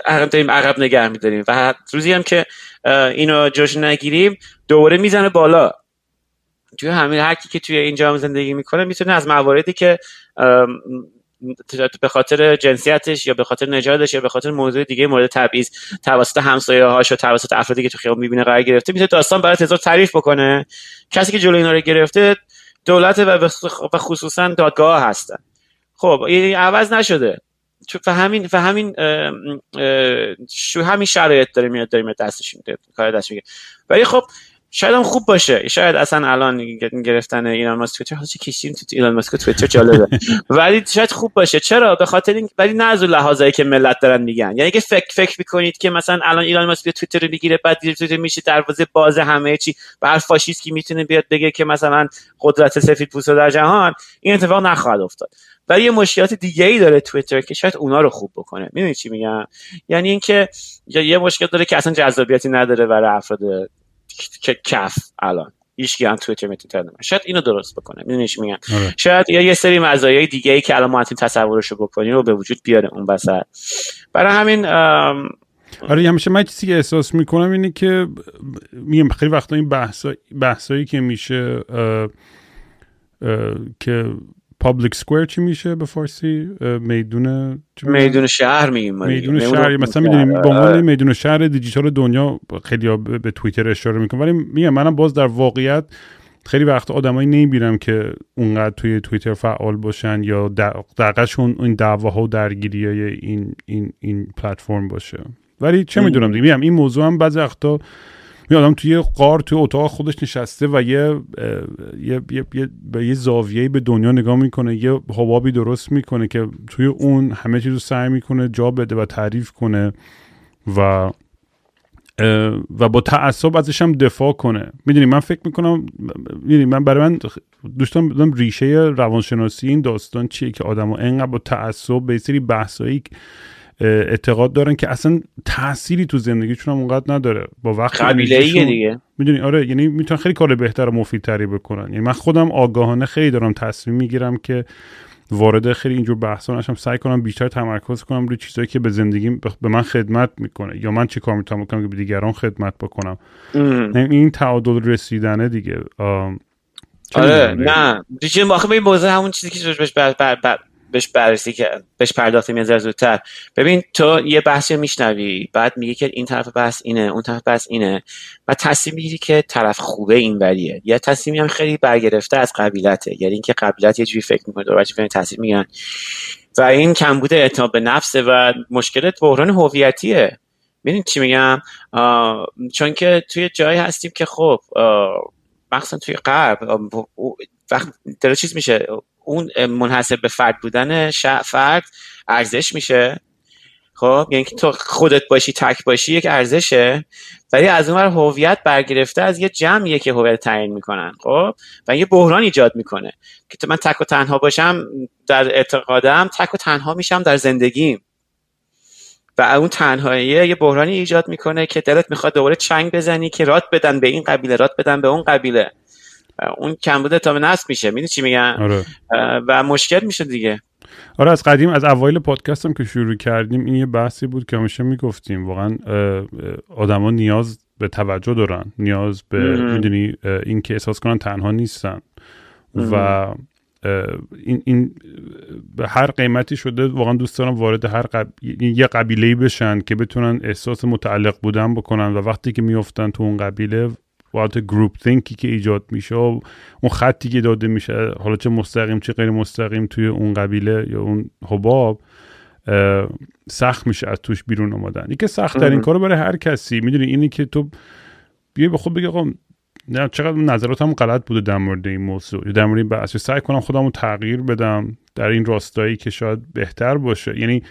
داریم عقب نگه میداریم. و روزی هم که اینو جوش نگیریم دوباره می‌زنه بالا. توی همین هر که توی اینجا زندگی می‌کنه می‌تونه از مواردی که به خاطر جنسیتش یا به خاطر نژادش یا به خاطر موضوع دیگه مورد تبعیض توسط همسایه هاش و توسط افرادی که تو خیابون می‌بینه قرار گرفته می‌تونه داستان برای تزار تعریف بکنه. کسی که جلوی اینا رو گرفته دولت و خصوصا دادگاه هستن. خب این عوض نشده. چون همین و همین شو همین شرایط داره میاد داره دستش میده کار دست میگه. ولی خب شاید هم خوب باشه. شاید اصلا الان گرفتن ایران ماسک تویتر حالا چه کشیم تو ایران ماسک تویتر جالبه. ولی شاید خوب باشه. چرا؟ به خاطر این ولی نه از لحاظایی که ملت دارن میگن. یعنی که فکر فکر می‌کنید که مثلا الان ایران ماسک تویتر رو می‌گیره بعد تویتر میشه دروازه باز همه چی. به هر فاشیست که می‌تونه بیاد بگه که مثلا قدرت سفید پوستا در جهان این اتفاق نخواهد افتاد. ولی یه مشکلات دیگه ای داره توییتر که شاید اونا رو خوب بکنه. می‌دونی چی میگم؟ یعنی اینکه یه مشکل داره که اصلا جذابیتی نداره برای افراد کف الان. هیچ هم توییتر می‌تونه شاید اینو درست بکنه. می‌دونی چی میگم؟ آره. شاید یا یه سری مزایای دیگه ای که الان ما تصورش رو بکنیم رو به وجود بیاره اون بسر برای همین آره همیشه من چیزی که احساس می‌کنم اینه که میگم خیلی وقتا این بحثایی که میشه که public square چی میشه به فارسی میدون میدون شهر میگیم میدون شهر مثلا می‌دونیم به عنوان میدون شهر دیجیتال دنیا خیلی به توییتر اشاره می‌کنم ولی میگم منم باز در واقعیت خیلی وقت آدمایی نمی‌بینم که اونقدر توی توییتر فعال باشن یا دقیقشون این دعواها و درگیری های این این این پلتفرم باشه. ولی چه می‌دونم دیگه. میگم این موضوع هم بعضی وقتا آدم توی قار توی اتاق خودش نشسته و یه یه یه, به یه زاویه‌ای به دنیا نگاه می‌کنه یه حبابی درست می‌کنه که توی اون همه چیز رو سعی می‌کنه جا بده و تعریف کنه و و با تعصب ازش هم دفاع کنه. می‌دونی من فکر می‌کنم می‌دونی من برای من دوستان بدم ریشه روانشناسی این داستان چیه که آدم انقدر با تعصب به سری بحثایی اعتقاد دارن که اصلا تأثیری تو زندگیشون هم اونقدر نداره. با وقت قبیله دیگه. می‌دونی؟ آره یعنی می‌تونن خیلی کار بهتر و مفیدتری بکنن. یعنی من خودم آگاهانه خیلی دارم تصمیم می‌گیرم که وارد خیلی اینجور بحثا نشم. سعی کنم بیشتر تمرکز کنم روی چیزایی که به زندگی به من خدمت می‌کنه. یا من چی کار می‌تونم بکنم که به دیگران خدمت بکنم. یعنی این تعادل رسیدنه دیگه. آره نه. دیگه آخه این موضوع همون چیزی که بهش بهش بررسی که بهش پرداخته میاد زودتر. ببین تو یه بحثی میشنوی بعد میگه که این طرف بحث اینه اون طرف بحث اینه و تصمیم می‌گیری که طرف خوبه این وریه. یا تصمیمی هم خیلی برگرفته از قبیلته یعنی اینکه قبیلت یه جوری فکر می‌کنه دور بچه تصمیم میگن و این کمبود اعتماد به نفسه و مشکلت بحران هویتیه. ببین چی میگم؟ چون که توی جایی هستیم که خب مخصوصا توی غرب وقت چیز میشه اون منحصر به فرد بودن فرد ارزش میشه. خب یعنی که تو خودت باشی تک باشی یک ارزشه. ولی از اون هویت برگرفته از یه جمعیه که هویت تعیین می‌کنن خب؟ و یه بحران ایجاد می‌کنه. که تو من تک و تنها باشم در اعتقادم تک و تنها میشم در زندگیم. و اون تنهاییه یه بحرانی ایجاد می‌کنه که دلت می‌خواد دوباره چنگ بزنی که رات بدن به این قبیله رات بدن به اون قبیله. اون کمبود تا نصب میشه. می‌دونی چی میگن آره. و مشکل میشه دیگه. آره از قدیم از اوایل پادکست هم که شروع کردیم این یه بحثی بود که همیشه می‌گفتیم. واقعا آدما نیاز به توجه دارن. نیاز به می‌دونی این که احساس کنن تنها نیستن. و این, این به هر قیمتی شده واقعا دوست دارم وارد هر قب... یه قبیله بشن که بتونن احساس متعلق بودن بکنن. و وقتی که میفتن تو اون قبیله وقت گروپ تینکی که ایجاد میشه و اون خطی که داده میشه حالا چه مستقیم چه غیر مستقیم توی اون قبیله یا اون حباب سخت میشه از توش بیرون آمدن این که سخت ترین کارو برای هر کسی. می‌دونی اینی که تو بیای به خود بگی آقا نه چقدر نظراتم غلط بوده در مورد این موضوع. در مورد این بحث. سعی کنم خودم رو تغییر بدم در این راستایی که شاید بهتر باشه. یعنی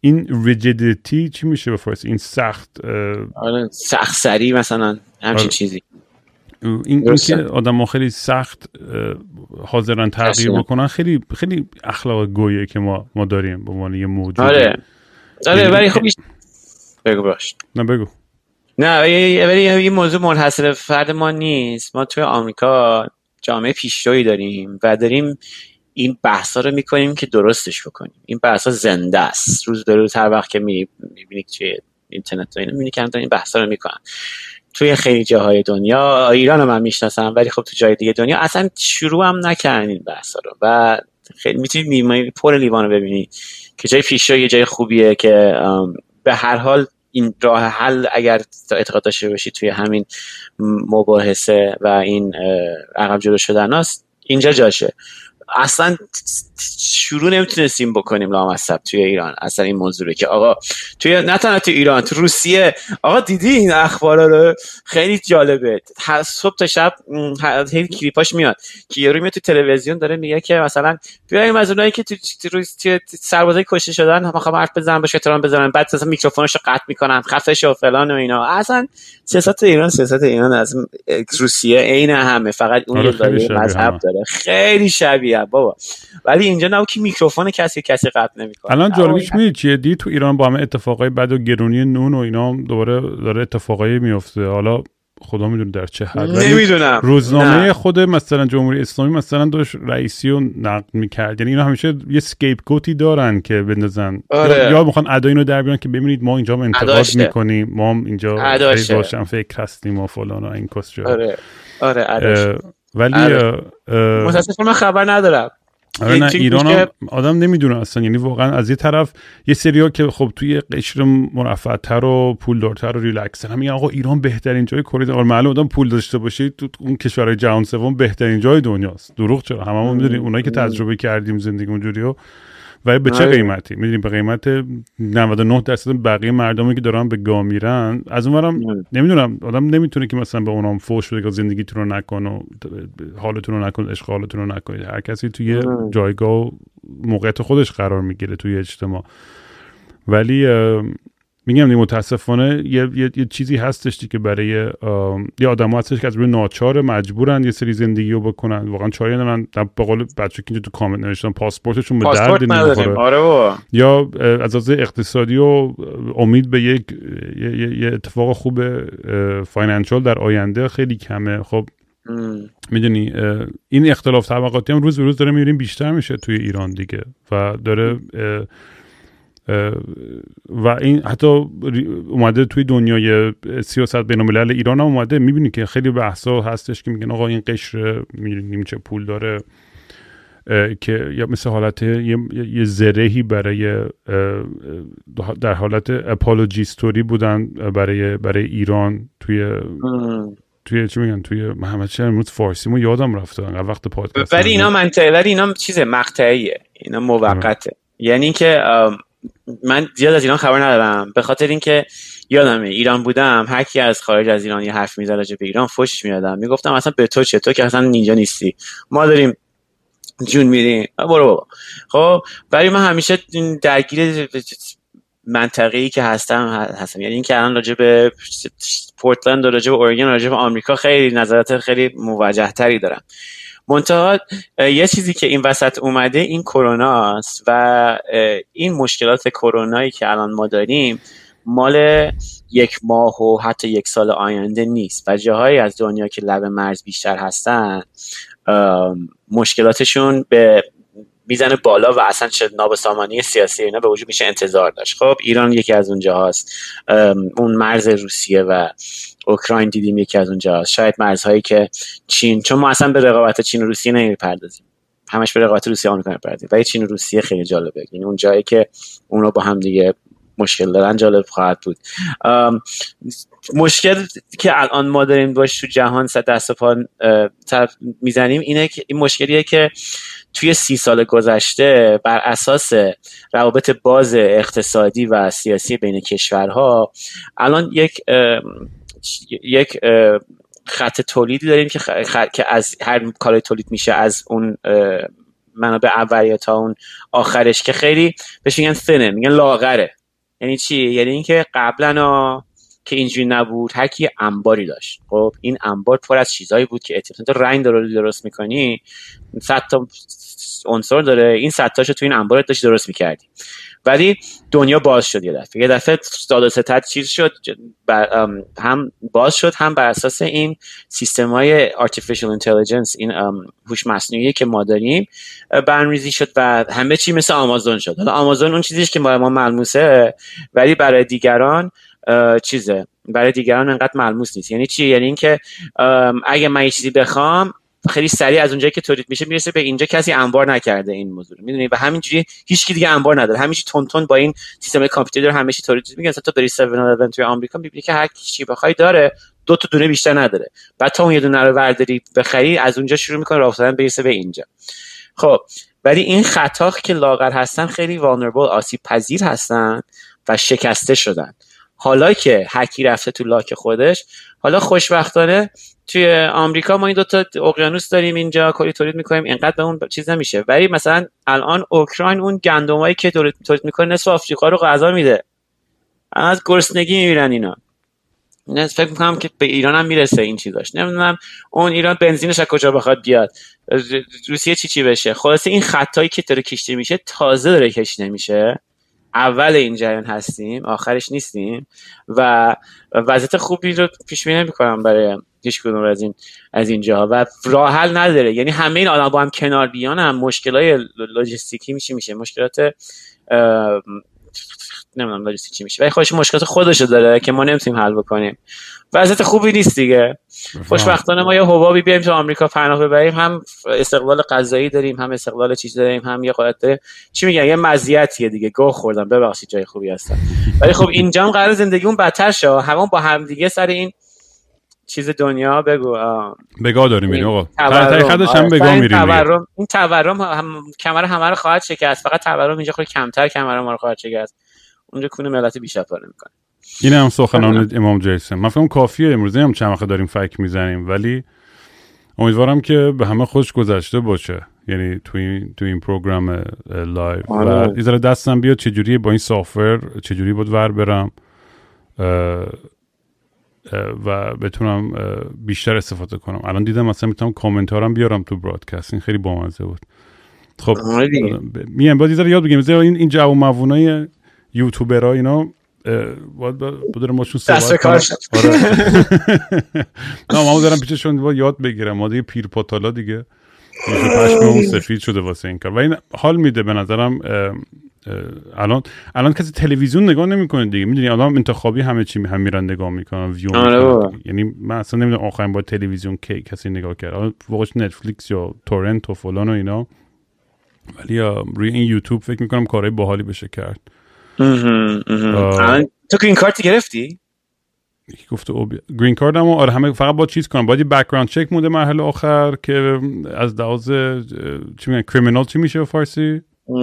این ریجیدیتی چی میشه به فارسی؟ این سخت آره سخت سری مثلا همچین آره. چیزی. این, این که آدم خیلی سخت حاضرن تغییر بکنن خیلی خیلی اخلاق گویه که ما ما داریم به عنوان یه موجود. آره. آره یعنی ولی خب بگو باش. نه بگو. نه ولی این موضوع منحصر فرد ما نیست. ما توی آمریکا جامعه پیشرویی داریم و داریم این بحثا رو می‌کنیم که درستش بکنیم. این بحثا زنده است. روز به روز هر وقت که می‌بینی توی اینترنت و می‌بینی که این بحثا رو می‌کنن. توی خیلی جاهای دنیا ایران رو من می‌شناسم ولی خب تو جای دیگه دنیا اصلا شروع هم نکردن این بحثا رو. و خیلی می‌تونی پر لیوان رو ببینی که جای پیشرو یه جای خوبیه که به هر حال این راه حل اگر اعتقاد داشته باشید توی همین مباحثه و این عقب جلو شدن هست اینجا جاشه. اصلا شروع نمی‌تونستیم بکنیم لامصب توی ایران اصلا این موضوع که آقا توی نه تنها توی ایران تو روسیه. آقا دیدی این اخبارا رو؟ خیلی جالبه. صبح تا شب خیلی کلیپاش میاد که یارو میاد تو تلویزیون داره میگه که مثلا بیایم از اونایی که تو تو سربازای کشته شدن می‌خوام حرف بزنن باشه احترام بزنن بعد مثلا میکروفونش رو قطع می‌کنن خفش و فلان و اینا. اصلا سیاست ایران سیاست ایران از روسیه عین همه. فقط اون آره مذهب داره. خیلی شبیه بابا. ولی اینجا نه که میکروفون کسی کسی قطع نمی‌کنه. الان جالبیش می چیه؟ دی تو ایران با همه اتفاقای بد و گرونی نون و اینا دوباره داره اتفاقایی میفته حالا خدا می‌دونه در چه حد. نمی‌دونم. روزنامه نه. خود مثلا جمهوری اسلامی مثلا داشت رئیسی رو نقد می‌کرد. یعنی اینا همیشه یه سکیپ کوتی دارن که بندازن. آره. یا, می‌خوان ادای اینو در بیان که ببینید ما اینجا انتقاد می‌کنیم ما اینجا باشم فکر هستیم و فلان و این کس آره. آره ولی آره. متاسفانه من خبر ندارم. آره نه ایران هم آدم نمی‌دونه اصلا. یعنی واقعا از یه طرف یه سریا که خب توی قشر مرفعتر و پولدارتر و ریلکس هم میگن آقا ایران بهترین جای کره آره معلومه آدم پول داشته باشه تو اون کشورهای جهان سوم بهترین جای دنیاست. دروغ چرا؟ هممون می‌دونیم اونایی که تجربه کردیم زندگی اونجوری ولی به چه آره. قیمتی می‌دونیم به قیمت 99 درصد بقیه مردمی که دارن به گا میرن از اونورم آره. نمی‌دونم آدم نمی‌تونه که مثلا به اونام فوش بده که زندگیتون رو نکن و حالتون رو نکن اشغالتون رو نکنید هر کسی توی آره. جایگاه و موقعیت خودش قرار می‌گیره توی اجتماع ولی میگم متاسفانه یه،, یه،, یه, چیزی هستش که برای یه آدم هستش که از روی ناچار مجبورن یه سری زندگی رو بکنن. واقعا چاری ندارن به قول بچه که تو کامنت نوشتن پاسپورتشون به درد نمی‌خوره. آره یا از از اقتصادی و امید به یک یه, یه اتفاق خوب فاینانشال در آینده خیلی کمه. خب می‌دونی این اختلاف طبقاتی هم روز به روز داره می‌بینیم بیشتر میشه توی ایران دیگه. و داره و این حتی اومده توی دنیای سیاست بین الملل ایران هم اومده. می‌بینی که خیلی بحثا هستش که میگن آقا این قشر می‌بینیم چه پول داره که یا مثل حالت یه, یه زرهی برای در حالت اپولوژیستوری بودن برای برای ایران توی توی چی میگن؟ توی محمد شهر امروز فارسی مو یادم رفته. انقدر وقت پادکست ولی اینا منطقه ولی اینا چیز مقطعیه. اینا موقته. یعنی که من زیاد از ایران خبر ندارم. به خاطر اینکه یادمه ایران بودم هر کی از خارج از ایران یه حرف می‌زد به ایران فوشش میادم می‌گفتم اصلا به تو چطور که اصلا اینجا نیستی. ما داریم جون میریم. برو بابا. خب برای من همیشه درگیر منطقه‌ای که هستم هستم یعنی اینکه الان راجع به پورتلند و راجع به اورگن و راجع به آمریکا خیلی نظرات خیلی موجه تری دارم. منتها یه چیزی که این وسط اومده این کرونا است و این مشکلات کرونایی که الان ما داریم مال یک ماه و حتی یک سال آینده نیست. و جاهایی از دنیا که لب مرز بیشتر هستن مشکلاتشون به می‌زنه بالا و اصلا چه نابسامانی سیاسی اینا به وجود میشه انتظار داشت. خب ایران یکی از اونجا اون مرز روسیه و اوکراین دیدیم یکی از اونجا هست شاید مرزهایی که چین چون ما اصلا به رقابت چین و روسیه نمی‌پردازیم. همش به رقابت روسیه آمریکا می‌پردازیم. ولی چین و روسیه خیلی جالبه. یعنی اون جایی که اون با هم دیگه مشکل دارن جالب خواهد بود. مشکل که الان ما داریم باش تو جهان صد دست پا می‌زنیم اینه که این مشکلیه که توی سی سال گذشته بر اساس روابط باز اقتصادی و سیاسی بین کشورها الان یک یک خط تولیدی داریم که, که از هر کار تولید میشه از اون منابع اولیه تا اون آخرش که خیلی بهش میگن سنه میگن لاغره. یعنی چی؟ یعنی اینکه قبلا که اینجوری نبود هر کی انباری داشت. خب این انبار پر از چیزهایی بود که اتفاقا رنگ درست می‌کنی 100 تا عنصر داره. این 100 تاشو تو این انبار داشت درست می‌کردی. ولی دنیا باز شد یه دفعه. یه دفعه داد ستت چیز شد هم باز شد هم بر اساس این سیستم های artificial intelligence این هوش مصنوعی که ما داریم برنامه‌ریزی شد و همه چی مثل آمازون شد. حالا آمازون اون چیزیش که ما ملموسه ولی برای دیگران چیزه. برای دیگران انقدر ملموس نیست. یعنی چی؟ یعنی اینکه اگه من یه چیزی بخوام خیلی سریع از اونجایی که تولید میشه می‌رسه به اینجا کسی انبار نکرده این موضوع می‌دونی؟ و همینجوری هیچ کی دیگه انبار نداره. همیشه تون تون با این سیستم کامپیوتر داره همیشه تولید میگن تا بری 7 توی آمریکا می‌بینی که هر چی بخوای داره دو تا دونه بیشتر نداره. بعد تا اون یه دونه رو برداری بخری از اونجا شروع می‌کنه راه افتادن برسه به اینجا. خب ولی این خطا که لاغر هستن خیلی vulnerable آسیب پذیر هستن و شکسته شدن. حالا که هکی رفته تو لاک خودش حالا خوشبختانه توی آمریکا ما این دوتا اقیانوس داریم اینجا کلی تولید می‌کنیم اینقدر به اون چیز نمیشه. ولی مثلا الان اوکراین اون گندمایی که تولید می‌کنه نصف آفریقا رو غذا میده. از گرسنگی میمیرن اینا. فکر می‌کنم که به ایران هم می‌رسه این چیزاش. نمی‌دونم اون ایران بنزینش از کجا بخواد بیاد. روسیه چی چی بشه؟ خلاصه این خطایی که داره کشته میشه تازه داره کشته میشه. اول این جریان هستیم آخرش نیستیم و وضعیت خوبی رو پیش بینی نمی‌کنم برای هیچ کدوم از این از اینجا و راه حل نداره. یعنی همه این آدم با هم کنار بیان هم مشکلات لوجستیکی میشه میشه. مشکلات نمی‌دونم لوجستیک چی میشه ولی خودش مشکلات خودشو داره که ما نمی‌تونیم حل بکنیم. وضعیت خوبی نیست دیگه. خوشبختانه ما یه حبابی بیایم تو آمریکا پناه ببریم. هم استقلال غذایی داریم هم استقلال چیز داریم هم یه قدرت داره چی میگن؟ یه مزیتیه دیگه. گوه خوردم. ببخشید جای خوبی هستن ولی خب اینجا هم قرار زندگیمون بدتر شه. همون با هم دیگه سر این چیز دنیا بگو بگاه داریم میریم آقا. خدش هم بگاه میریم این تورم هم کمر همه رو خواهد شکست. فقط تورم اینجا خیلی کمتر کمر ما رو خواهد شکست. اونجا کونه ملت بیشتر پاره می‌کنه. این هم سخنان آره. امام جیسن من فکرم کافیه. امروز هم چند وقت داریم فک می‌زنیم. ولی امیدوارم که به همه خوش گذشته باشه. یعنی تو این تو این پروگرام لایو. و آره. یه ذره دستم بیاد چجوری با این سافر چجوری بود ور برم. و بتونم بیشتر استفاده کنم. الان دیدم مثلا می‌تونم کامنتارم بیارم تو برادکست. این خیلی بامزه بود. خب میام باید یاد بگیم این این جو موونای یوتیوبرها اینا باید بدارم ماشون دست کار آره. نه ما دارم پیششون یاد بگیرم. ما دیگه پیر پاتالا دیگه. پشم اون سفید شده واسه این کار. و این حال میده به نظرم الان الان کسی تلویزیون نگاه نمی‌کنه دیگه. می‌دونی آدم انتخابی همه چی هم میرن نگاه می‌کنن ویو آره یعنی من اصلا نمی‌دونم آخرین با تلویزیون کی کسی نگاه کرد. الان فوقش نتفلیکس یا تورنت و فلان و اینا. ولی روی این یوتیوب فکر می‌کنم کارهای باحالی بشه کرد. تو green card گرفتی؟ یکی گفته green card هم آره همه فقط با چیز کنم باید background check مونده مرحله آخر که از لحاظ چی میگن criminal چی میشه فارسی؟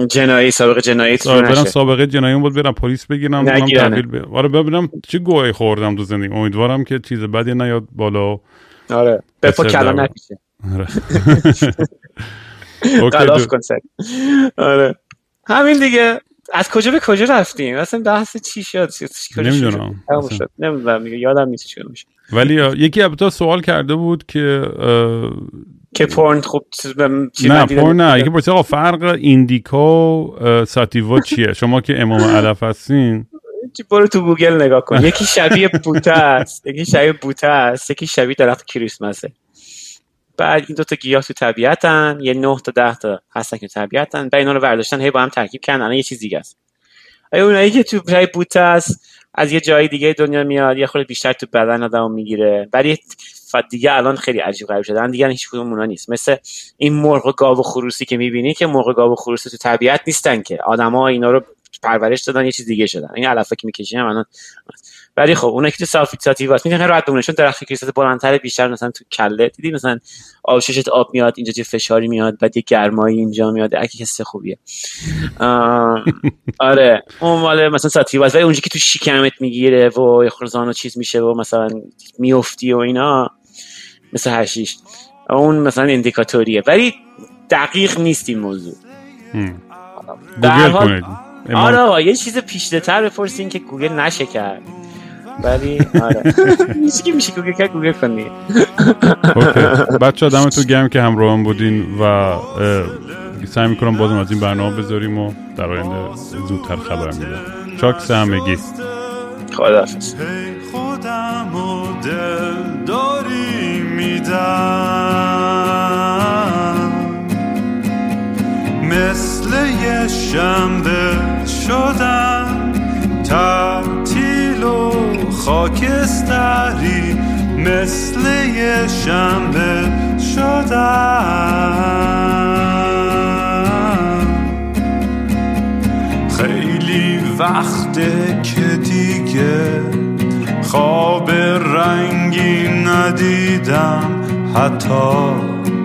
جنایی سابقه جنایی آره برم سابقه جنایی بود برم پلیس بگیرم تحویل آره ببینم چه گوهی خوردم تو زندگی. امیدوارم که چیز بدی نیاد بالا. آره بپا کلا نکشه. آره. کن آره. همین دیگه. از کجا به کجا رفتیم؟ اصلا بحث چی شد؟ نمی‌دونم. نمی‌دونم یادم نیست چی میشه. ولی یکی البته سوال کرده بود که که پورن خوب نه پورن نه. پرسید آقا فرق ایندیکا ساتیوا چیه؟ شما که امام علف هستین. برو تو گوگل نگاه کن. یکی شبیه بوته است یکی شبیه بوته است یکی شبیه درخت کریسمسه. بعد این دوتا گیاه تو طبیعتن یه نه تا ده تا هستن که طبیعتن. بعد اینا رو برداشتن هی با هم ترکیب کردن. الان یه چیز دیگه است. اونایی که تو پای بوته است از یه جای دیگه دنیا میاد یه خورده بیشتر تو بدن آدمو می‌گیره. ولی دیگه الان خیلی عجیب غریب شدن. دیگه هیچ کدوم اونا نیست. مثل این مرغ گاو و خروسی که می‌بینی که مرغ گاو و خروسی تو طبیعت نیستن که. آدما اینا رو پرورش دادن یه چیز دیگه شدن. این علفا که می‌کشیم الان. ولی خب اونایی که سلف فیکساتیو واسه می‌تونن راحت بمونه چون درخت کریستال بلندتر بیشتر مثلا تو کله. دیدی مثلا آششت آب میاد اینجا یه فشاری میاد بعد یه گرمایی اینجا میاد. اگه کسی خوبیه. آره. اون مال مثلا ساتیو ولی اونجا که تو شکمت می‌گیره و یه خرزان و چیز میشه و مثلا میفتی و اینا مثل هشیش. اون مثلا اندیکاتوریه. ولی دقیق نیست این موضوع. گوگل کنید. آره یه چیز پیشده تر بپرسین که گوگل نشه کرد. ولی آره. میشه که میشه گوگل کرد گوگل کنی. بچه تو گم که همراه بودین و سعی می‌کنم بازم از این برنامه بذاریم و در آینده زودتر خبر میدم چاکس همگی خدا حافظ خودم و دل داری میدم. مثل یه شنبه شدم تعطیل و خاکستری مثل یه شنبه شدم خیلی وقته که دیگه خواب رنگی ندیدم حتی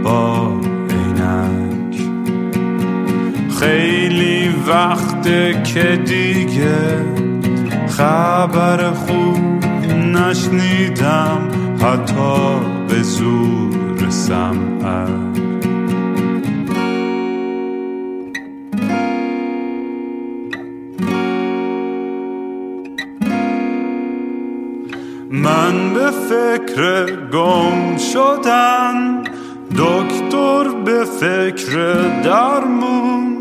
با خیلی وقته که دیگه خبر خوب نشنیدم حتی به زور سمعت من به فکر گم شدن دکتر به فکر درمون.